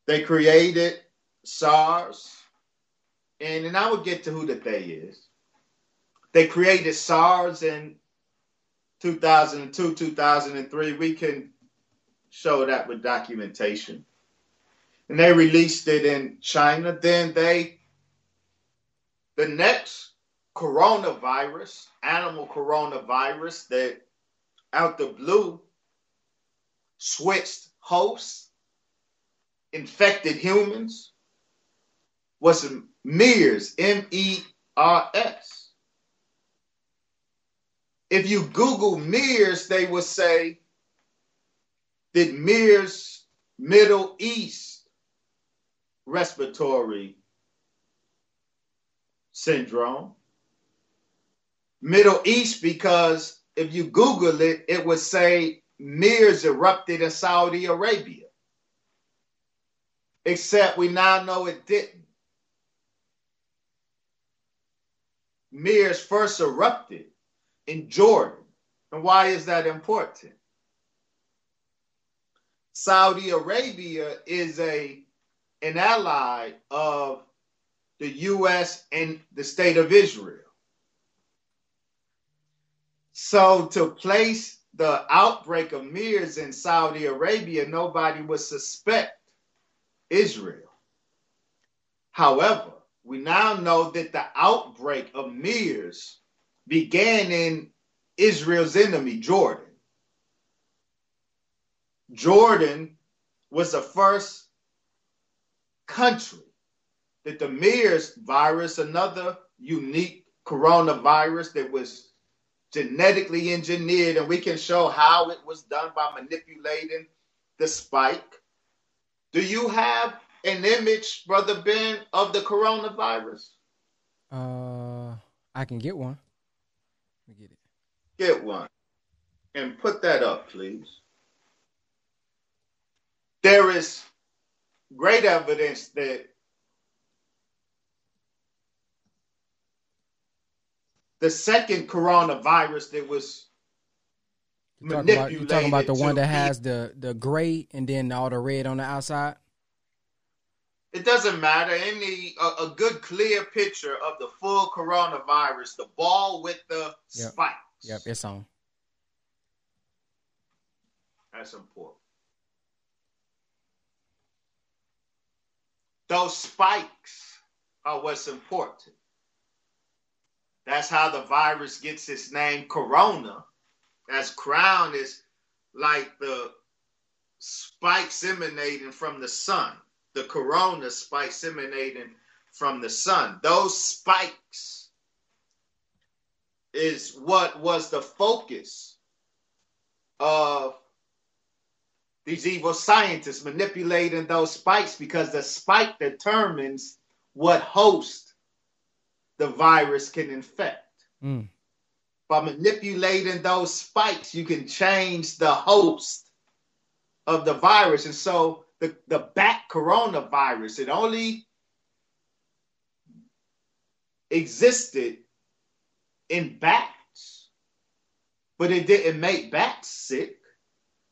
They created SARS, and, and I will get to who the they is. They created SARS in 2002, 2003. We can show that with documentation. And they released it in China. Then they, the next coronavirus, animal coronavirus that out the blue switched hosts infected humans was MERS, M E R S. If you Google MERS, they will say that MERS Middle East respiratory syndrome. Middle East, because if you Google it, it would say MERS erupted in Saudi Arabia except we now know it didn't. MERS first erupted in Jordan. And why is that important? Saudi Arabia is a an ally of the US and the state of Israel. So to place the outbreak of MERS in Saudi Arabia, nobody would suspect Israel. However, we now know that the outbreak of MERS began in Israel's enemy, Jordan. Jordan was the first country that the MERS virus, another unique coronavirus that was genetically engineered, and we can show how it was done by manipulating the spike do you have an image, Brother Ben, of the coronavirus? Uh, I can get one. Let me get it. Get one. And put that up, please. There is great evidence that the second coronavirus that was you talking about, you talking about the one that has the the gray and then all the red on the outside? It doesn't matter. Any a, a good clear picture of the full coronavirus, the ball with the yep. spikes. Yep, it's on. That's important. Those spikes are what's important. That's how the virus gets its name, corona as crown is like the spikes emanating from the sun, the corona spikes emanating from the sun. Those spikes is what was the focus of these evil scientists manipulating those spikes because the spike determines what host the virus can infect. Mm by manipulating those spikes, you can change the host of the virus. And so the, the bat coronavirus, it only existed in bats, but it didn't make bats sick.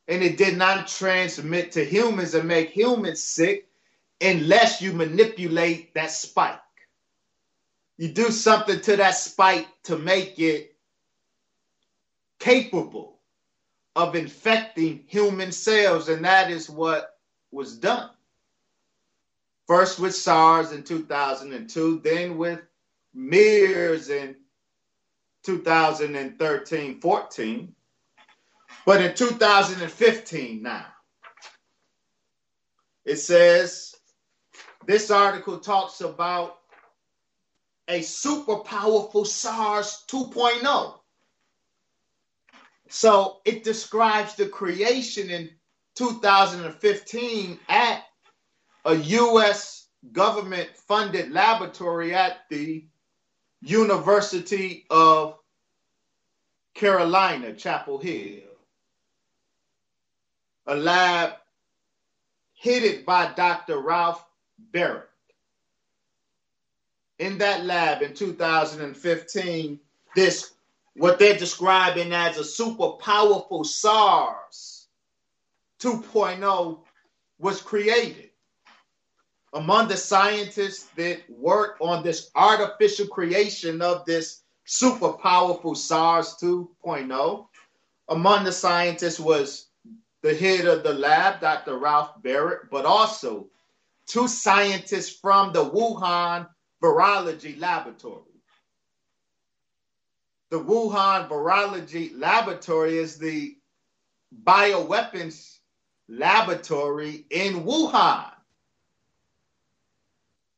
And it did not transmit to humans and make humans sick unless you manipulate that spike. You do something to that spike to make it capable of infecting human cells, and that is what was done. First with SARS in 2002, then with MERS in 2013 14. But in 2015 now, it says this article talks about a super powerful SARS 2.0. So it describes the creation in 2015 at a U.S. government funded laboratory at the University of Carolina, Chapel Hill. A lab headed by Dr. Ralph Baric. In that lab in 2015, this what they're describing as a super powerful SARS 2.0 was created. Among the scientists that worked on this artificial creation of this super powerful SARS 2.0, among the scientists was the head of the lab, Dr. Ralph Baric, but also two scientists from the Wuhan Virology Laboratory. The Wuhan Virology Laboratory is the bioweapons laboratory in Wuhan,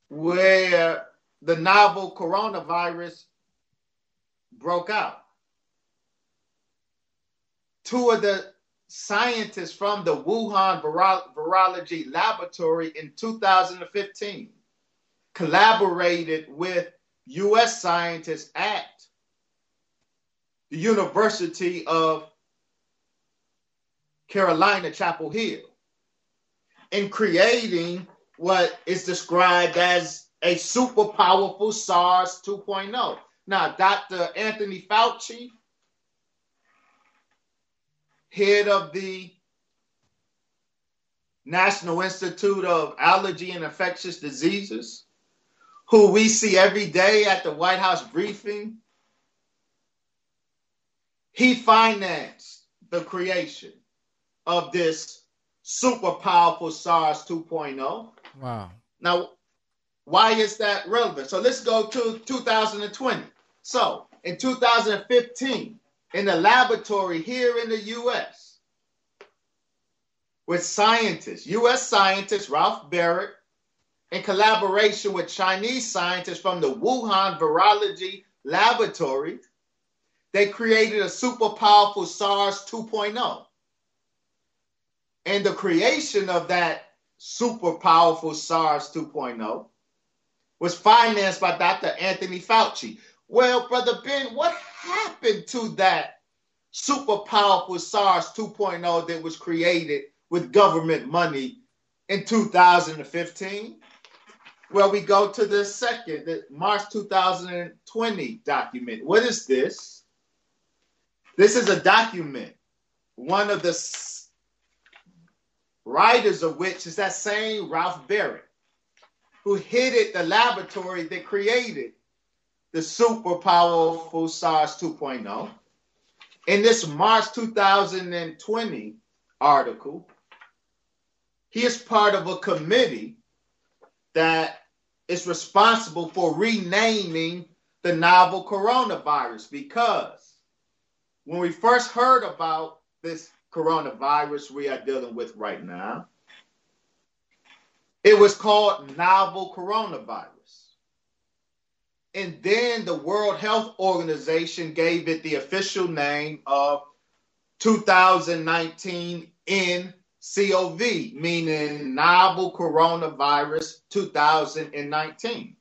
where the novel coronavirus broke out. Two of the scientists from the Wuhan Viro- Virology Laboratory in 2015 collaborated with U.S. scientists at the University of Carolina, Chapel Hill, in creating what is described as a super powerful SARS 2.0. Now, Dr. Anthony Fauci, head of the National Institute of Allergy and Infectious Diseases, who we see every day at the White House briefing, he financed the creation of this super powerful SARS 2.0. Wow. Now, why is that relevant? So let's go to 2020. So in 2015, in the laboratory here in the US, with scientists, US scientist Ralph Baric, in collaboration with Chinese scientists from the Wuhan Virology Laboratory, they created a super powerful SARS 2.0. And the creation of that super powerful SARS 2.0 was financed by Dr. Anthony Fauci. Well, Brother Ben, what happened to that super powerful SARS 2.0 that was created with government money in 2015? Well, we go to the second, the March 2020 document. What is this? This is a document, one of the writers of which is that same Ralph Baric, who hid headed the laboratory that created the super powerful SARS 2.0. In this March 2020 article, he is part of a committee that is responsible for renaming the novel coronavirus because when we first heard about this coronavirus we are dealing with right now, it was called novel coronavirus. And then the World Health Organization gave it the official name of 2019 NCOV, meaning novel coronavirus 2019.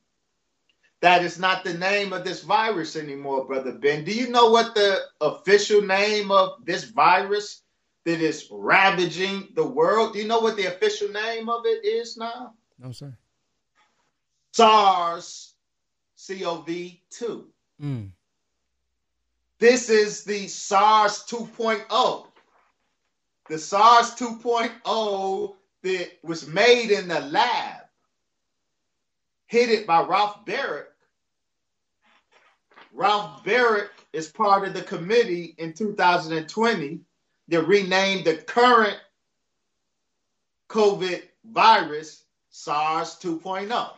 That is not the name of this virus anymore, Brother Ben. Do you know what the official name of this virus that is ravaging the world? Do you know what the official name of it is now? No, sir. SARS CoV 2. Mm. This is the SARS 2.0. The SARS 2.0 that was made in the lab, headed by Ralph Baric. Ralph Baric is part of the committee in 2020 that renamed the current COVID virus SARS 2.0.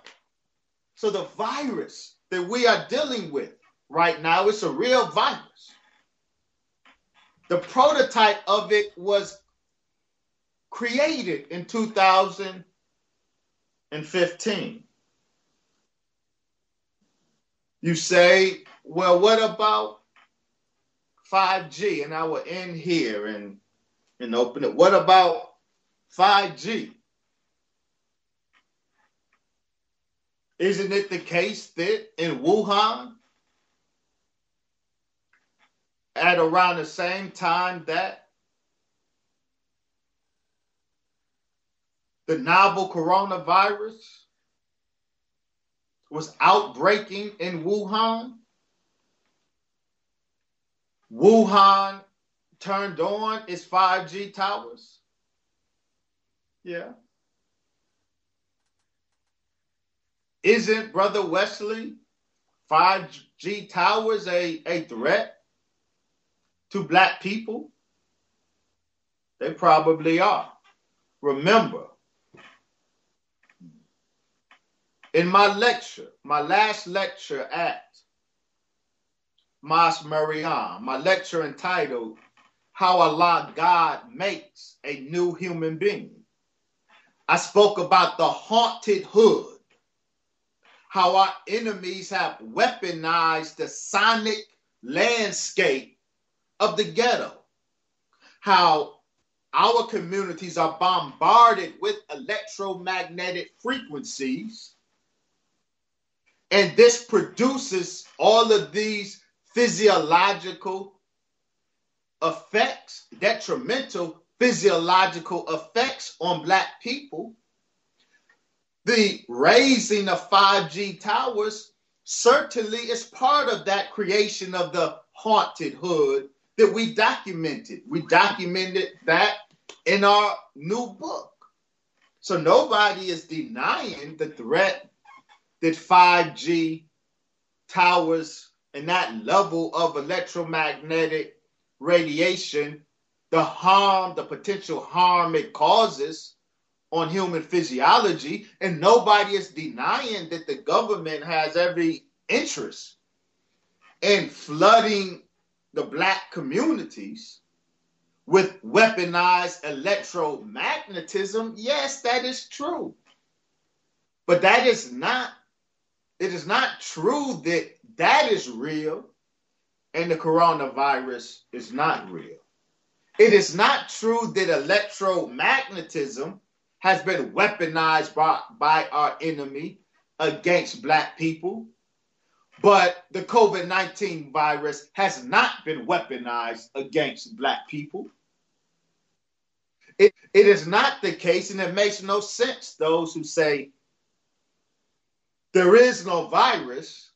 So the virus that we are dealing with right now is a real virus. The prototype of it was created in 2015 You say, well, what about 5G? And I will end here and, and open it. What about 5G? Isn't it the case that in Wuhan, at around the same time that the novel coronavirus was outbreaking in Wuhan. Wuhan turned on its 5G towers. Yeah. Isn't Brother Wesley 5G towers a, a threat to black people? They probably are. Remember, in my lecture, my last lecture at Mosque Maryam, my lecture entitled How Allah God Makes a New Human Being, I spoke about the haunted hood how our enemies have weaponized the sonic landscape of the ghetto, how our communities are bombarded with electromagnetic frequencies, and this produces all of these physiological effects, detrimental physiological effects on Black people the raising of 5G towers certainly is part of that creation of the haunted hood that we documented. We documented that in our new book. So nobody is denying the threat that 5G towers and that level of electromagnetic radiation, the harm, the potential harm it causes on human physiology, and nobody is denying that the government has every interest in flooding the black communities with weaponized electromagnetism. Yes, that is true. But that is not, it is not true that that is real and the coronavirus is not real. It is not true that electromagnetism has been weaponized by, by our enemy against black people. But the COVID 19 virus has not been weaponized against black people. It, it is not the case, and it makes no sense, those who say there is no virus.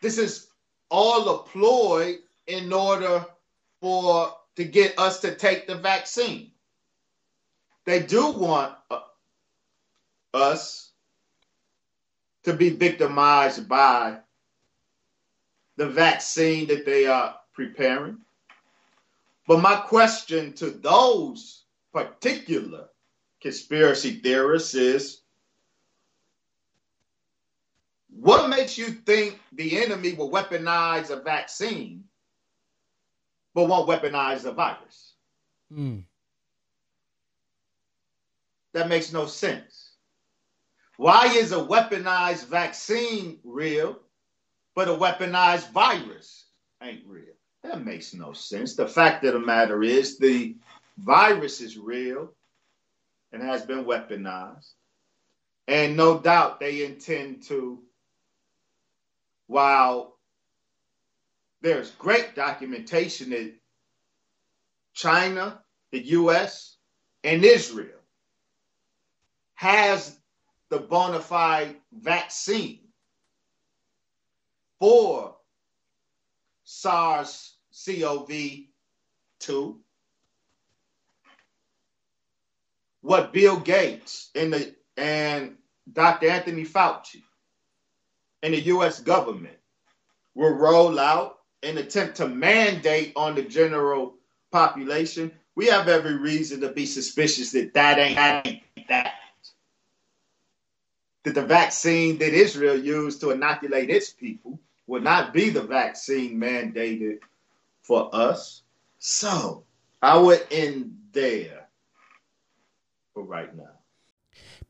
This is all a ploy in order for to get us to take the vaccine. They do want uh, us to be victimized by the vaccine that they are preparing. But my question to those particular conspiracy theorists is what makes you think the enemy will weaponize a vaccine but won't weaponize a virus? Mm. That makes no sense. Why is a weaponized vaccine real, but a weaponized virus ain't real? That makes no sense. The fact of the matter is the virus is real and has been weaponized. And no doubt they intend to, while there's great documentation that China, the US, and Israel has the bona fide vaccine for SARS CoV 2. What Bill Gates and, the, and Dr. Anthony Fauci and the US government will roll out and attempt to mandate on the general population, we have every reason to be suspicious that that ain't, that ain't that that the vaccine that Israel used to inoculate its people would not be the vaccine mandated for us. So I would end there for right now.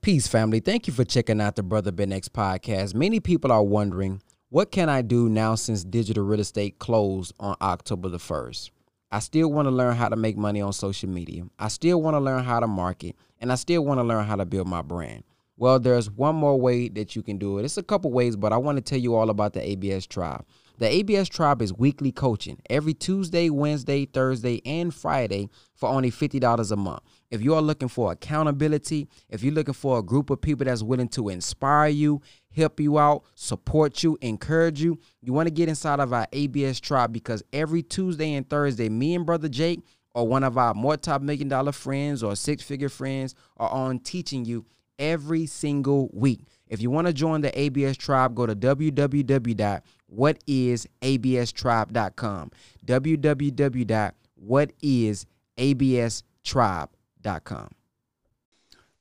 Peace, family. Thank you for checking out the Brother Ben X podcast. Many people are wondering, what can I do now since digital real estate closed on October the 1st? I still want to learn how to make money on social media. I still want to learn how to market, and I still want to learn how to build my brand. Well, there's one more way that you can do it. It's a couple ways, but I want to tell you all about the ABS Tribe. The ABS Tribe is weekly coaching every Tuesday, Wednesday, Thursday, and Friday for only $50 a month. If you are looking for accountability, if you're looking for a group of people that's willing to inspire you, help you out, support you, encourage you, you want to get inside of our ABS Tribe because every Tuesday and Thursday, me and Brother Jake or one of our more top million dollar friends or six figure friends are on teaching you every single week. If you want to join the ABS tribe, go to www.whatisaBStribe.com. www.whatisaBStribe.com.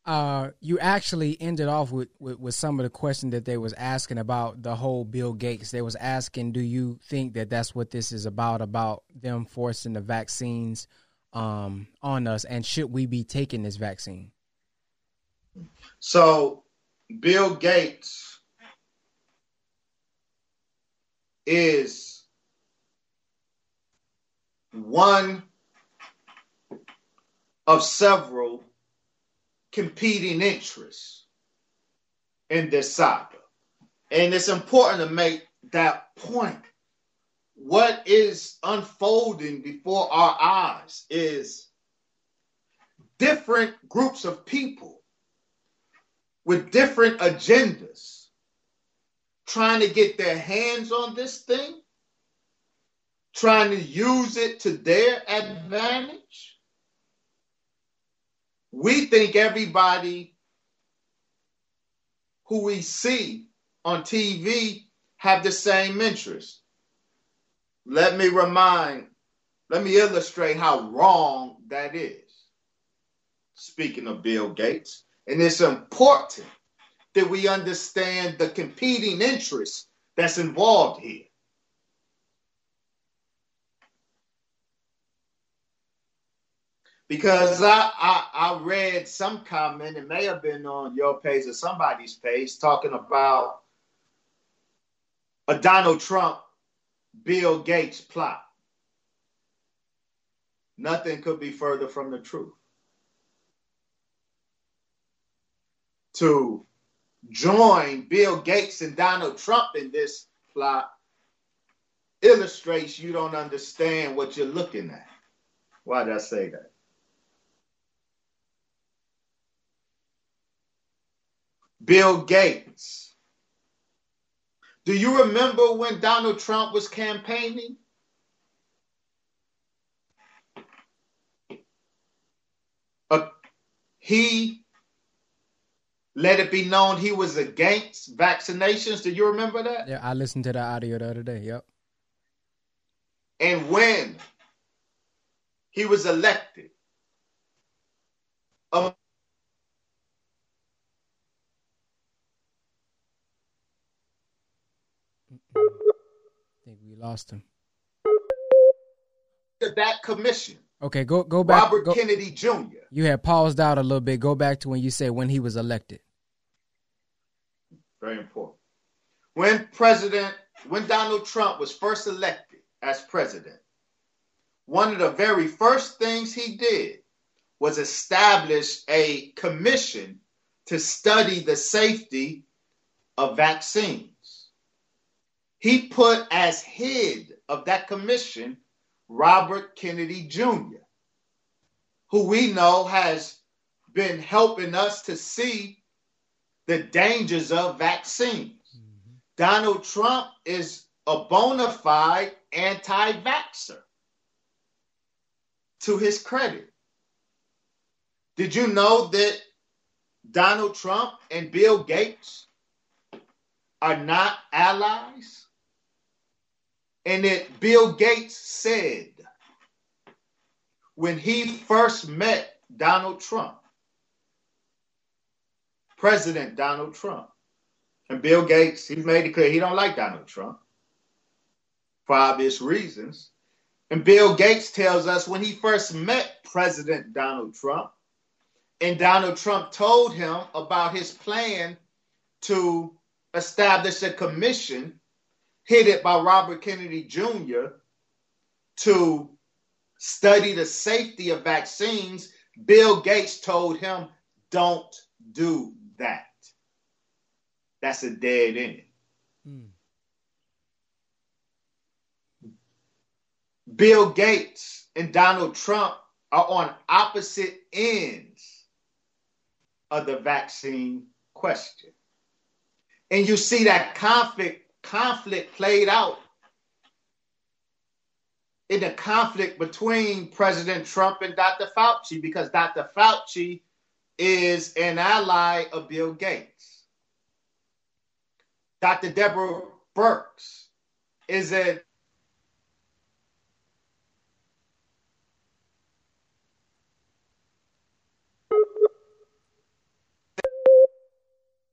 Uh, you actually ended off with, with, with some of the question that they was asking about the whole Bill Gates. They was asking, do you think that that's what this is about, about them forcing the vaccines um, on us, and should we be taking this vaccine? So, Bill Gates is one of several competing interests in this saga. And it's important to make that point. What is unfolding before our eyes is different groups of people with different agendas trying to get their hands on this thing, trying to use it to their advantage. We think everybody who we see on TV have the same interest. Let me remind, let me illustrate how wrong that is. Speaking of Bill Gates, and it's important that we understand the competing interests that's involved here. Because I, I, I read some comment, it may have been on your page or somebody's page, talking about a Donald Trump Bill Gates plot. Nothing could be further from the truth. To join Bill Gates and Donald Trump in this plot illustrates you don't understand what you're looking at. Why did I say that? Bill Gates. Do you remember when Donald Trump was campaigning? Uh, he let it be known he was against vaccinations. Do you remember that? Yeah, I listened to the audio the other day. Yep. And when he was elected, um, I think we lost him. That commission. Okay, go go back. Robert go, Kennedy Jr. You had paused out a little bit. Go back to when you said when he was elected. Very important. When President, when Donald Trump was first elected as president, one of the very first things he did was establish a commission to study the safety of vaccines. He put as head of that commission Robert Kennedy Jr., who we know has been helping us to see the dangers of vaccines. Mm-hmm. Donald Trump is a bona fide anti vaxxer, to his credit. Did you know that Donald Trump and Bill Gates are not allies? And that Bill Gates said when he first met Donald Trump, President Donald Trump. And Bill Gates, he made it clear he don't like Donald Trump for obvious reasons. And Bill Gates tells us when he first met President Donald Trump, And Donald Trump told him about his plan to establish a commission headed by Robert Kennedy Jr. to study the safety of vaccines. Bill Gates told him, don't do that. That's a dead end. Mm. Bill Gates and Donald Trump are on opposite ends of the vaccine question. And you see that conflict conflict played out in the conflict between President Trump and Dr. Fauci because Dr. Fauci is an ally of Bill Gates. Dr. Deborah Birx is a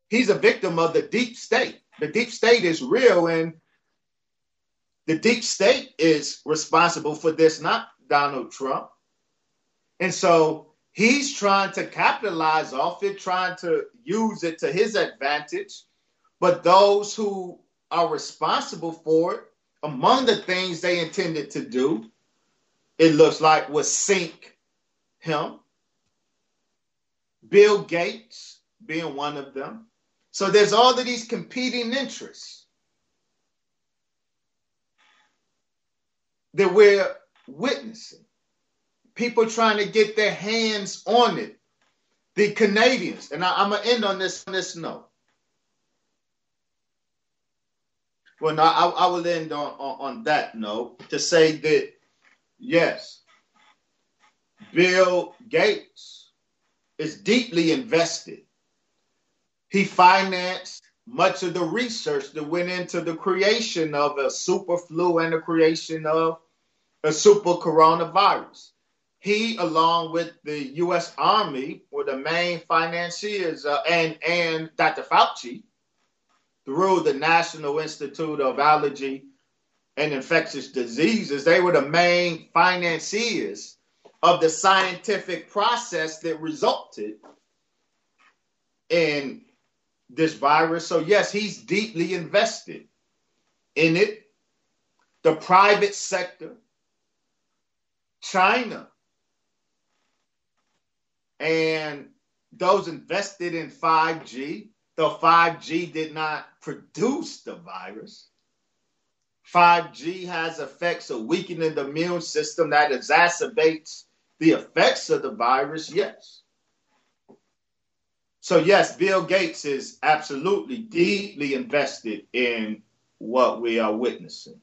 he's a victim of the deep state. The deep state is real, and the deep state is responsible for this, not Donald Trump. And so he's trying to capitalize off it, trying to use it to his advantage. But those who are responsible for it, among the things they intended to do, it looks like was sink him. Bill Gates being one of them. So there's all of these competing interests that we're witnessing. People trying to get their hands on it. The Canadians, and I, am gonna end on this on this note. Well, no, I, I will end on, on, on that note to say that yes, Bill Gates is deeply invested he financed much of the research that went into the creation of a super flu and the creation of a super coronavirus. He, along with the U.S. Army, were the main financiers, uh, and and Dr. Fauci, through the National Institute of Allergy and Infectious Diseases, they were the main financiers of the scientific process that resulted in this virus. So, yes, he's deeply invested in it. The private sector, China, and those invested in 5G, though 5G did not produce the virus. 5G has effects of weakening the immune system that exacerbates the effects of the virus, yes. So yes, Bill Gates is absolutely deeply invested in what we are witnessing.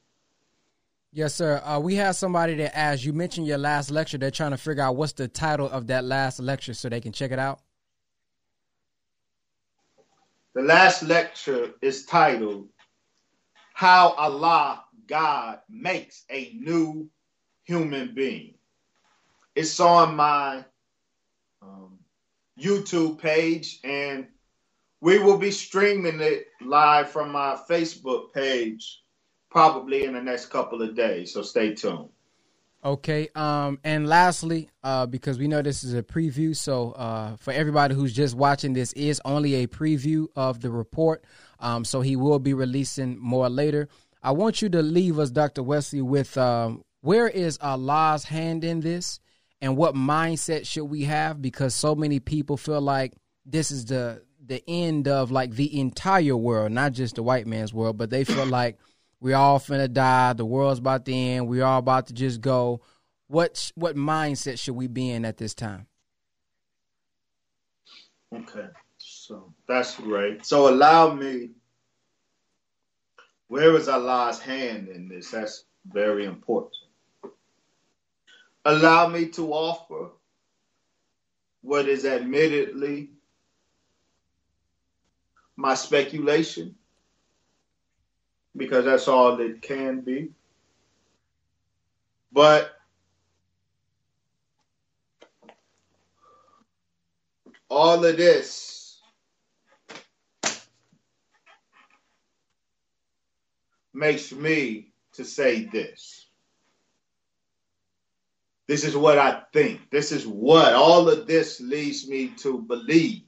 Yes, sir. Uh, we have somebody that asked. You mentioned your last lecture. They're trying to figure out what's the title of that last lecture so they can check it out. The last lecture is titled "How Allah God Makes a New Human Being." It's on my um, YouTube page, and we will be streaming it live from my Facebook page probably in the next couple of days. So stay tuned. Okay. Um, and lastly, uh, because we know this is a preview, so uh, for everybody who's just watching, this is only a preview of the report. Um, so he will be releasing more later. I want you to leave us, Dr. Wesley, with um, where is Allah's hand in this? And what mindset should we have because so many people feel like this is the the end of like the entire world, not just the white man's world, but they feel like we all finna die, the world's about to end, we all about to just go. What what mindset should we be in at this time? Okay, so that's great. So allow me. Where is Allah's hand in this? That's very important allow me to offer what is admittedly my speculation, because that's all it can be. But all of this makes me to say this. This is what I think. This is what all of this leads me to believe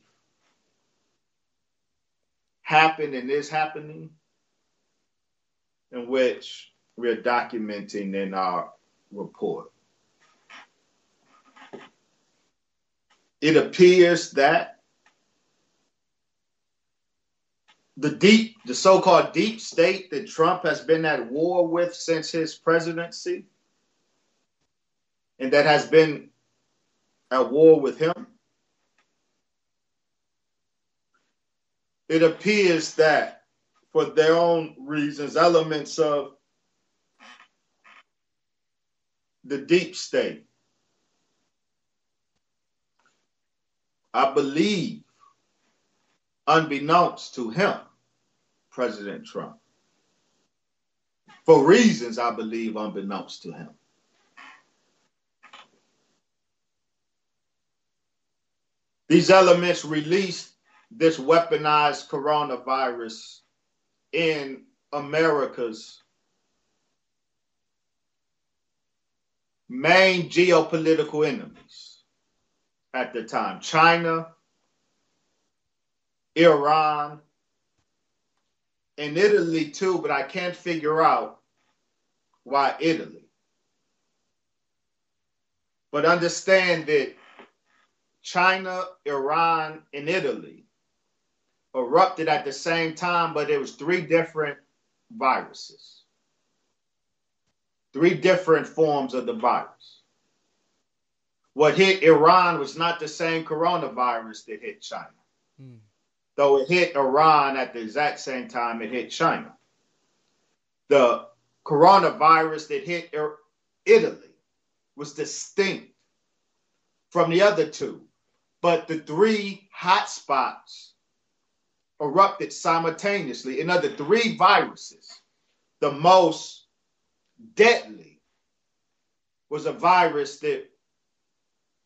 happened and is happening, in which we're documenting in our report. It appears that the deep, the so-called deep state that Trump has been at war with since his presidency, and that has been at war with him. It appears that for their own reasons, elements of the deep state, I believe, unbeknownst to him, President Trump, for reasons I believe unbeknownst to him. These elements released this weaponized coronavirus in America's main geopolitical enemies at the time China, Iran, and Italy too, but I can't figure out why Italy. But understand that China, Iran, and Italy erupted at the same time, but it was three different viruses, three different forms of the virus. What hit Iran was not the same coronavirus that hit China. Hmm. Though it hit Iran at the exact same time it hit China. The coronavirus that hit Italy was distinct from the other two but the three hotspots erupted simultaneously. In other three viruses, the most deadly was a virus that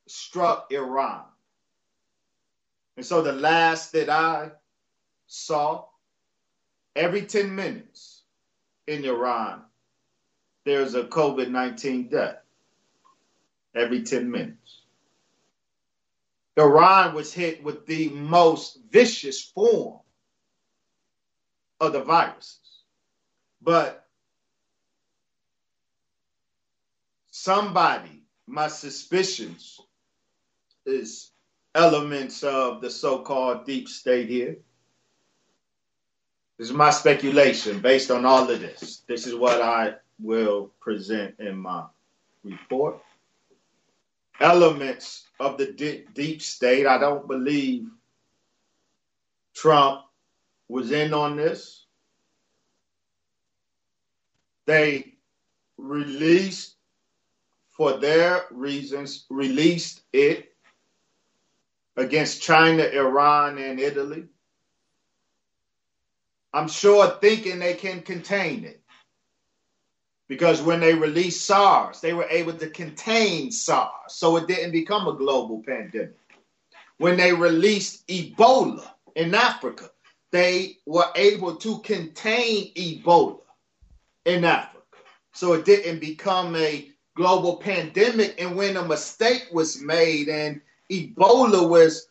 struck Iran. And so the last that I saw, every 10 minutes in Iran, there's a COVID 19 death. Every 10 minutes. Iran was hit with the most vicious form of the viruses. But somebody, my suspicions is elements of the so-called deep state here. This is my speculation based on all of this. This is what I will present in my report elements of the deep, deep state. I don't believe Trump was in on this. They released, for their reasons, released it against China, Iran, and Italy. I'm sure thinking they can contain it. Because when they released SARS, they were able to contain SARS, so it didn't become a global pandemic. When they released Ebola in Africa, they were able to contain Ebola in Africa, so it didn't become a global pandemic. And when a mistake was made and Ebola was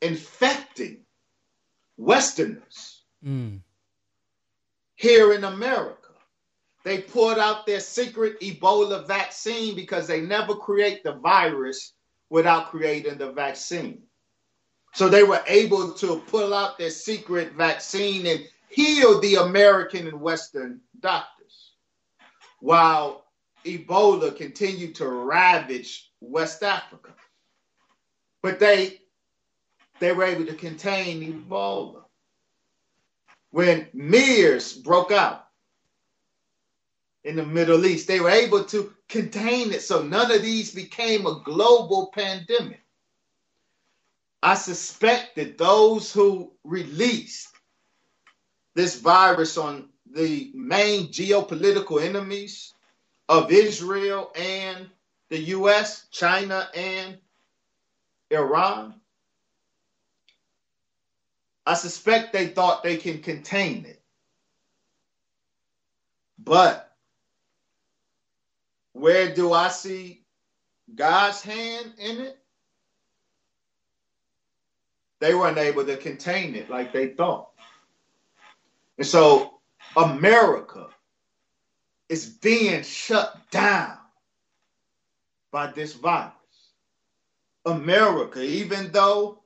infecting Westerners mm. here in America, they pulled out their secret Ebola vaccine because they never create the virus without creating the vaccine. So they were able to pull out their secret vaccine and heal the American and Western doctors while Ebola continued to ravage West Africa. But they they were able to contain Ebola. When MERS broke out, in the Middle East. They were able to contain it so none of these became a global pandemic. I suspect that those who released this virus on the main geopolitical enemies of Israel and the US, China, and Iran, I suspect they thought they can contain it. But where do I see God's hand in it, they weren't able to contain it like they thought. And so America is being shut down by this virus. America, even though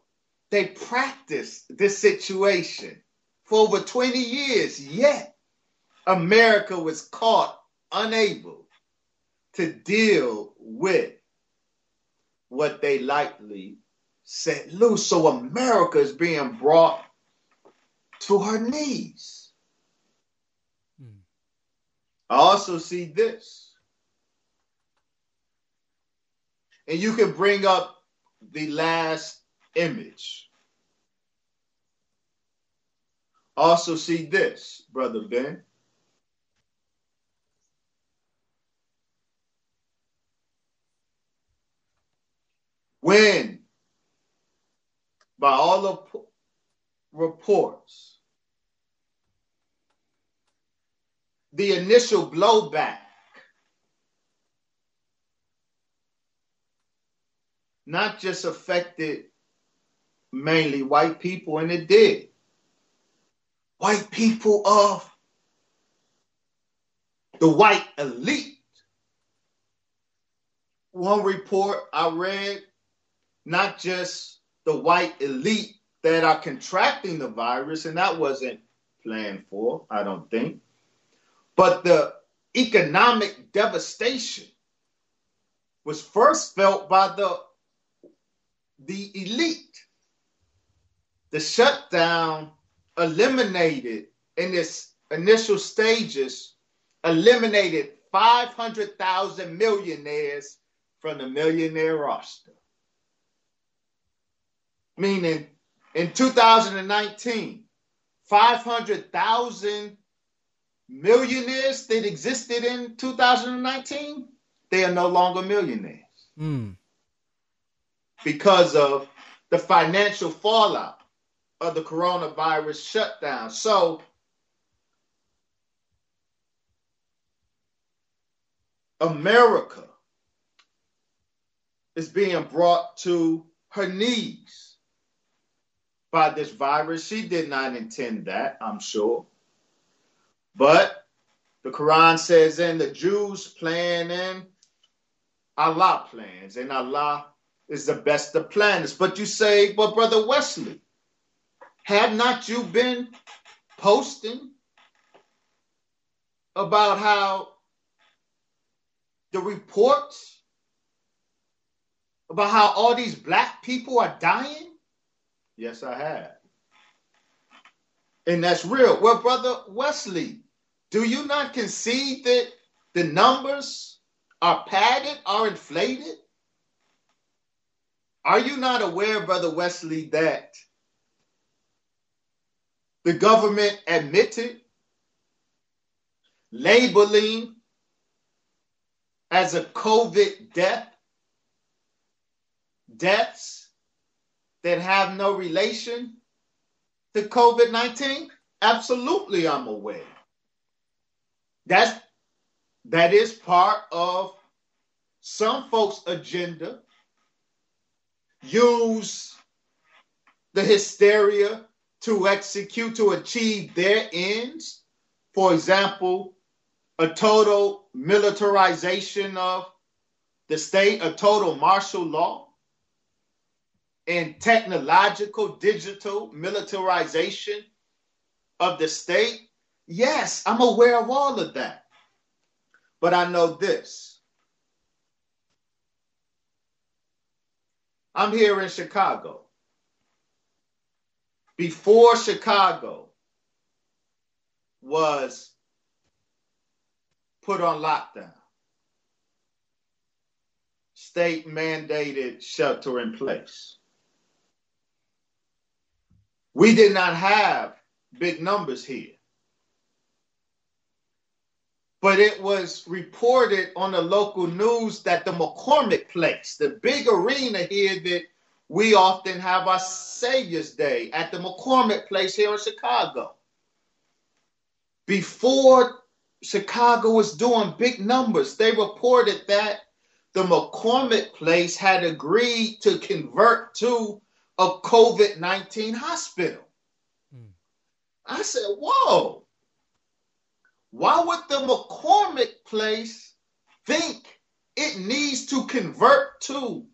they practiced this situation for over 20 years, yet America was caught unable to deal with what they likely set loose. So America is being brought to her knees. Hmm. I also see this. And you can bring up the last image. Also, see this, Brother Ben. When, by all the reports, the initial blowback not just affected mainly white people, and it did. White people of the white elite. One report I read, not just the white elite that are contracting the virus, and that wasn't planned for, I don't think, but the economic devastation was first felt by the the elite. The shutdown eliminated in its initial stages, eliminated 500,000 millionaires from the millionaire roster. Meaning in 2019, 500,000 millionaires that existed in 2019, they are no longer millionaires. Mm because of the financial fallout of the coronavirus shutdown. So, America is being brought to her knees by this virus. She did not intend that, I'm sure. But the Quran says, and the Jews plan and Allah plans, and Allah is the best of planners. But you say, well, Brother Wesley, have not you been posting about how the reports about how all these black people are dying? Yes, I have. And that's real. Well, Brother Wesley, do you not concede that the numbers are padded, are inflated? Are you not aware, Brother Wesley, that the government admitted labeling as a COVID death deaths that have no relation to COVID 19? Absolutely, I'm aware. That's that is part of some folks' agenda use the hysteria to execute, to achieve their ends. For example, a total militarization of the state, a total martial law, and technological, digital militarization of the state. Yes, I'm aware of all of that. But I know this I'm here in Chicago. Before Chicago was put on lockdown, state mandated shelter in place. We did not have big numbers here but it was reported on the local news that the McCormick Place, the big arena here that we often have our Savior's Day at the McCormick Place here in Chicago. Before Chicago was doing big numbers, they reported that the McCormick place had agreed to convert to a COVID 19 hospital. Hmm. I said, Whoa, why would the McCormick place think it needs to convert to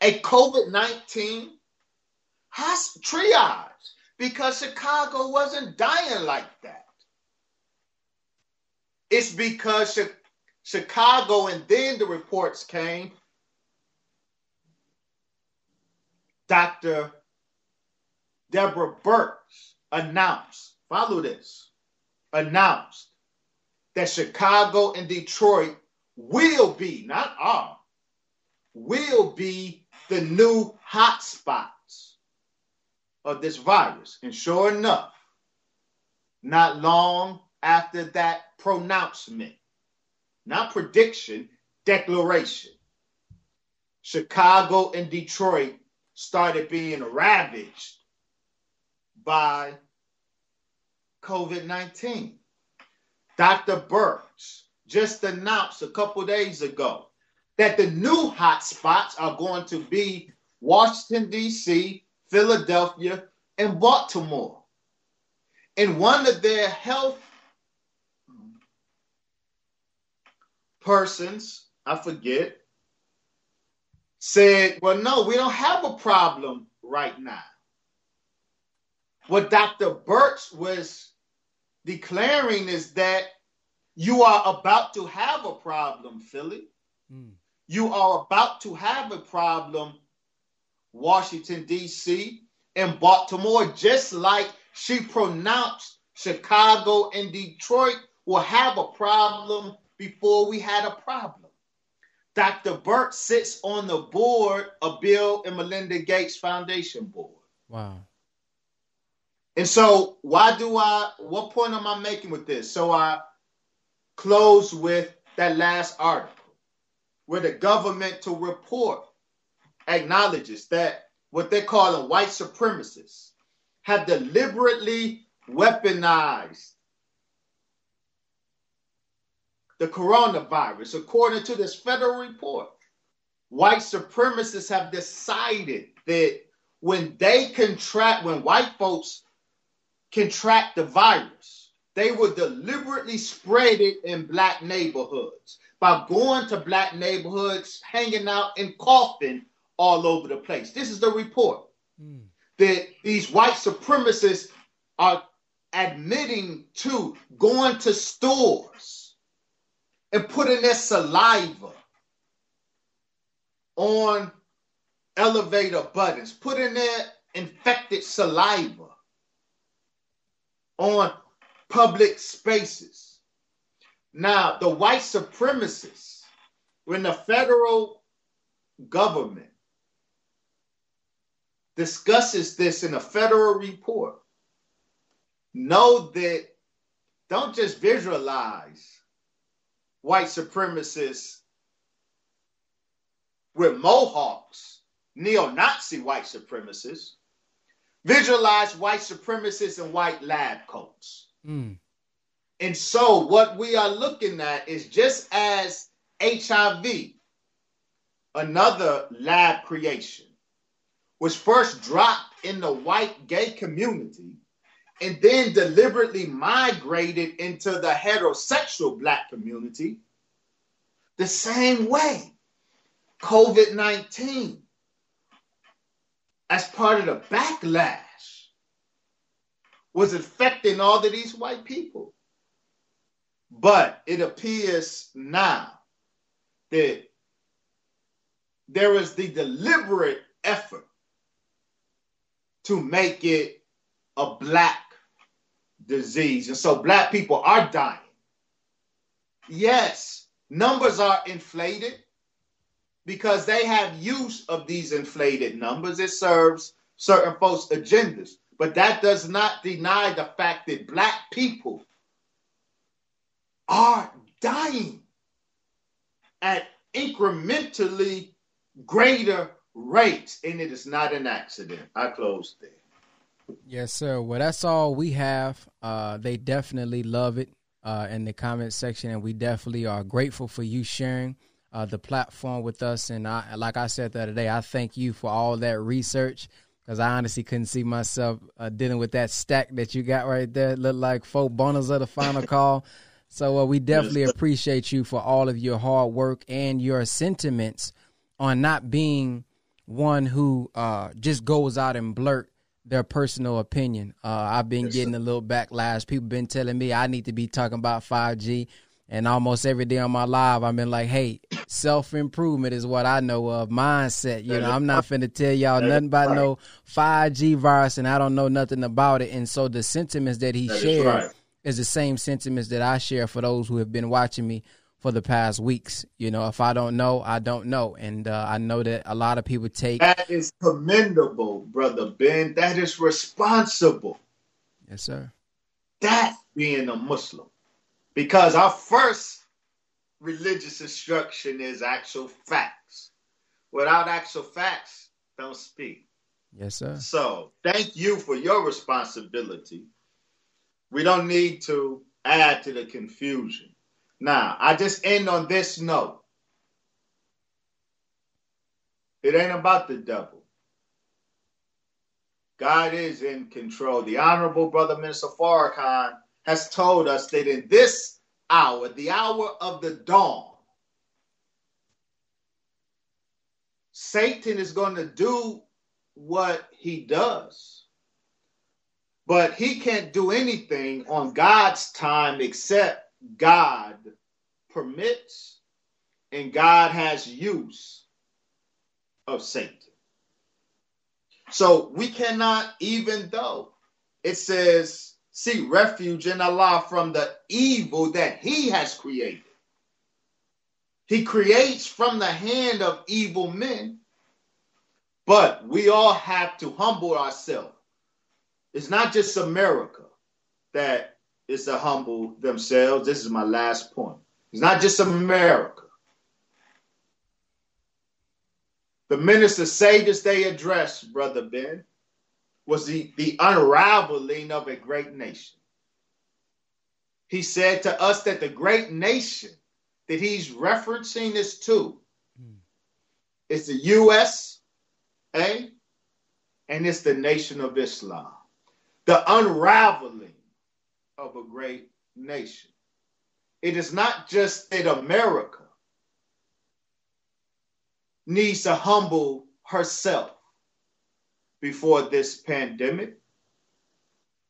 a COVID 19 triage? Because Chicago wasn't dying like that. It's because Chicago, and then the reports came. Dr. Deborah Birx announced, follow this, announced that Chicago and Detroit will be, not are, will be the new hotspots of this virus. And sure enough, not long after that pronouncement, not prediction, declaration. Chicago and Detroit started being ravaged by COVID 19. Dr. Birx just announced a couple days ago that the new hotspots are going to be Washington, D.C., Philadelphia, and Baltimore. And one of their health persons, I forget, said, Well, no, we don't have a problem right now. What Dr. Birx was declaring is that you are about to have a problem, Philly. Mm. You are about to have a problem, Washington, D.C., and Baltimore, just like she pronounced Chicago and Detroit will have a problem before we had a problem. Dr. Birx sits on the board of Bill and Melinda Gates Foundation Board. Wow. And so, why do I, what point am I making with this? So, I close with that last article where the governmental report acknowledges that what they're calling white supremacists have deliberately weaponized the coronavirus. According to this federal report, white supremacists have decided that when they contract, when white folks contract the virus, they will deliberately spread it in black neighborhoods by going to black neighborhoods, hanging out and coughing all over the place. This is the report mm. that these white supremacists are admitting to going to stores and putting their saliva on elevator buttons, putting their infected saliva on public spaces. Now, the white supremacists, when the federal government discusses this in a federal report, know that don't just visualize white supremacists with mohawks, neo Nazi white supremacists, visualize white supremacists in white lab coats. Mm. And so, what we are looking at is just as HIV, another lab creation, was first dropped in the white gay community and then deliberately migrated into the heterosexual black community the same way. COVID 19, as part of the backlash, was affecting all of these white people. But it appears now that there is the deliberate effort to make it a black disease. And so black people are dying. Yes, numbers are inflated because they have use of these inflated numbers. It serves certain folks' agendas. But that does not deny the fact that black people are dying at incrementally greater rates. And it is not an accident. I close there. Yes, sir. Well, that's all we have. Uh, they definitely love it uh, in the comment section, and we definitely are grateful for you sharing uh, the platform with us. And I, like I said the other day, I thank you for all that research because I honestly couldn't see myself uh, dealing with that stack that you got right there. It looked like four bonus of the final (laughs) call. So uh, we definitely appreciate you for all of your hard work and your sentiments on not being one who uh, just goes out and blurt their personal opinion. Uh, I've been yes, getting sir. a little backlash. People been telling me I need to be talking about 5G. And almost every day on my live, I've been like, hey, self improvement is what I know of. Mindset. You know, I'm not finna tell y'all nothing about no 5G virus and I don't know nothing about it. And so the sentiments that he that shared is, right. is the same sentiments that I share for those who have been watching me for the past weeks. You know, if I don't know, I don't know. And uh, I know that a lot of people take. That is commendable, Brother Ben. That is responsible. Yes, sir. That's being a Muslim. Because our first religious instruction is actual facts. Without actual facts, don't speak. Yes, sir. So thank you for your responsibility. We don't need to add to the confusion. Now, I just end on this note. It ain't about the devil. God is in control. The Honorable Brother Minister Farrakhan has told us that in this hour, the hour of the dawn, Satan is going to do what he does. But he can't do anything on God's time except God permits and God has use of Satan. So we cannot, even though it says, seek refuge in Allah from the evil that He has created. He creates from the hand of evil men, but we all have to humble ourselves. It's not just America that is to humble themselves. This is my last point. It's not just America. The minister sages they addressed, Brother Ben, was the, the unraveling of a great nation. He said to us that the great nation that he's referencing this to mm. is the USA and it's the nation of Islam. The unraveling of a great nation. It is not just that America needs to humble herself before this pandemic.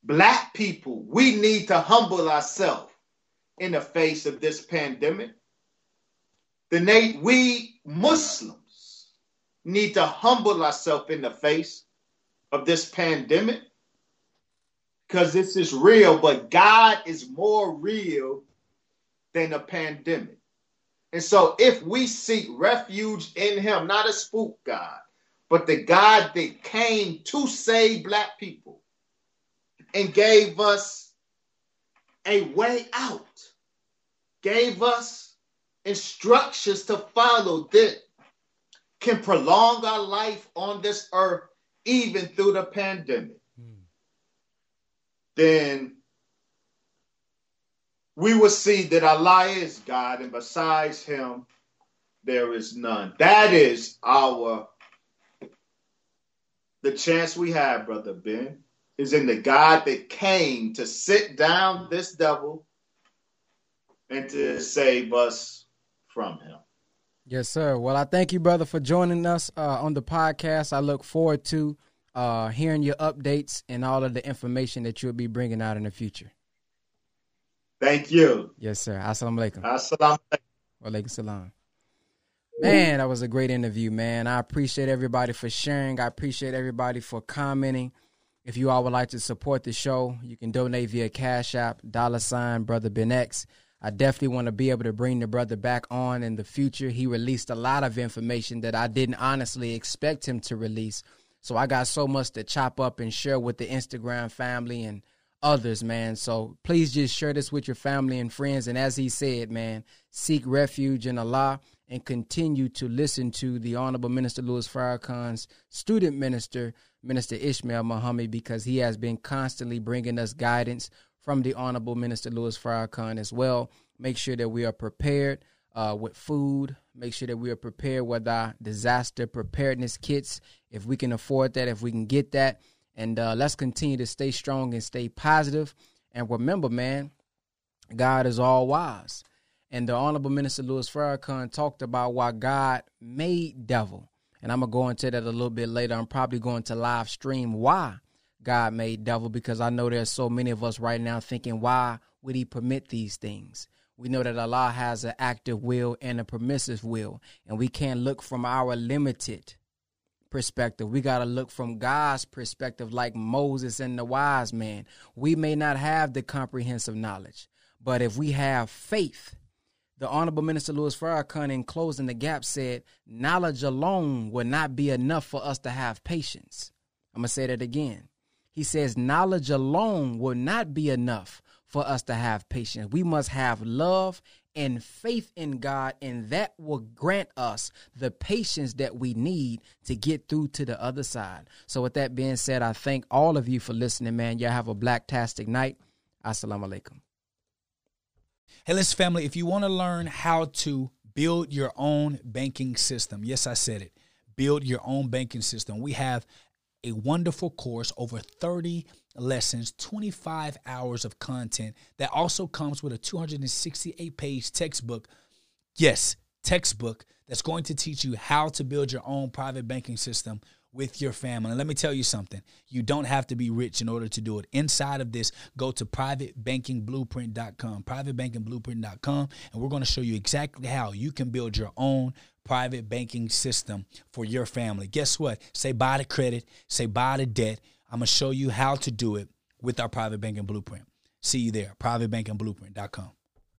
Black people, we need to humble ourselves in the face of this pandemic. The na- we Muslims need to humble ourselves in the face of this pandemic because this is real, but God is more real than a pandemic. And so if we seek refuge in him, not a spook God, but the God that came to save black people and gave us a way out, gave us instructions to follow that can prolong our life on this earth even through the pandemic then we will see that Allah is God, and besides Him, there is none. That is our the chance we have, brother Ben, is in the God that came to sit down this devil and to save us from him. Yes, sir. Well, I thank you, brother, for joining us uh, on the podcast. I look forward to uh, hearing your updates and all of the information that you'll be bringing out in the future. Thank you. Yes, sir. Assalamu alaikum. Assalamu alaikum. Walaikum salam. Man, that was a great interview, man. I appreciate everybody for sharing. I appreciate everybody for commenting. If you all would like to support the show, you can donate via Cash App, dollar sign, Brother Ben X. I definitely want to be able to bring the brother back on in the future. He released a lot of information that I didn't honestly expect him to release so I got so much to chop up and share with the Instagram family and others, man. So please just share this with your family and friends. And as he said, man, seek refuge in Allah and continue to listen to the Honorable Minister Louis Farrakhan's student minister, Minister Ishmael Muhammad, because he has been constantly bringing us guidance from the Honorable Minister Louis Farrakhan as well. Make sure that we are prepared uh, with food. Make sure that we are prepared with our disaster preparedness kits if we can afford that, if we can get that. And uh, let's continue to stay strong and stay positive. And remember, man, God is all wise. And the Honorable Minister Louis Farrakhan talked about why God made devil. And I'm going to go into that a little bit later. I'm probably going to live stream why God made devil because I know there's so many of us right now thinking, why would he permit these things? We know that Allah has an active will and a permissive will, and we can't look from our limited perspective. We got to look from God's perspective, like Moses and the wise man. We may not have the comprehensive knowledge, but if we have faith, the Honorable Minister Louis Farrakhan, in closing the gap, said, Knowledge alone will not be enough for us to have patience. I'm going to say that again. He says, Knowledge alone will not be enough for us to have patience. We must have love and faith in God, and that will grant us the patience that we need to get through to the other side. So, with that being said, I thank all of you for listening, man. Y'all have a blacktastic night. Assalamu alaikum. Hey, listen, family, if you want to learn how to build your own banking system, yes, I said it, build your own banking system, we have a wonderful course, over 30 lessons, 25 hours of content that also comes with a 268 page textbook. Yes, textbook that's going to teach you how to build your own private banking system with your family. And let me tell you something you don't have to be rich in order to do it. Inside of this, go to privatebankingblueprint.com, privatebankingblueprint.com, and we're going to show you exactly how you can build your own private banking system for your family. Guess what? Say bye to credit, say bye to debt. I'm going to show you how to do it with our private banking blueprint. See you there, privatebankingblueprint.com.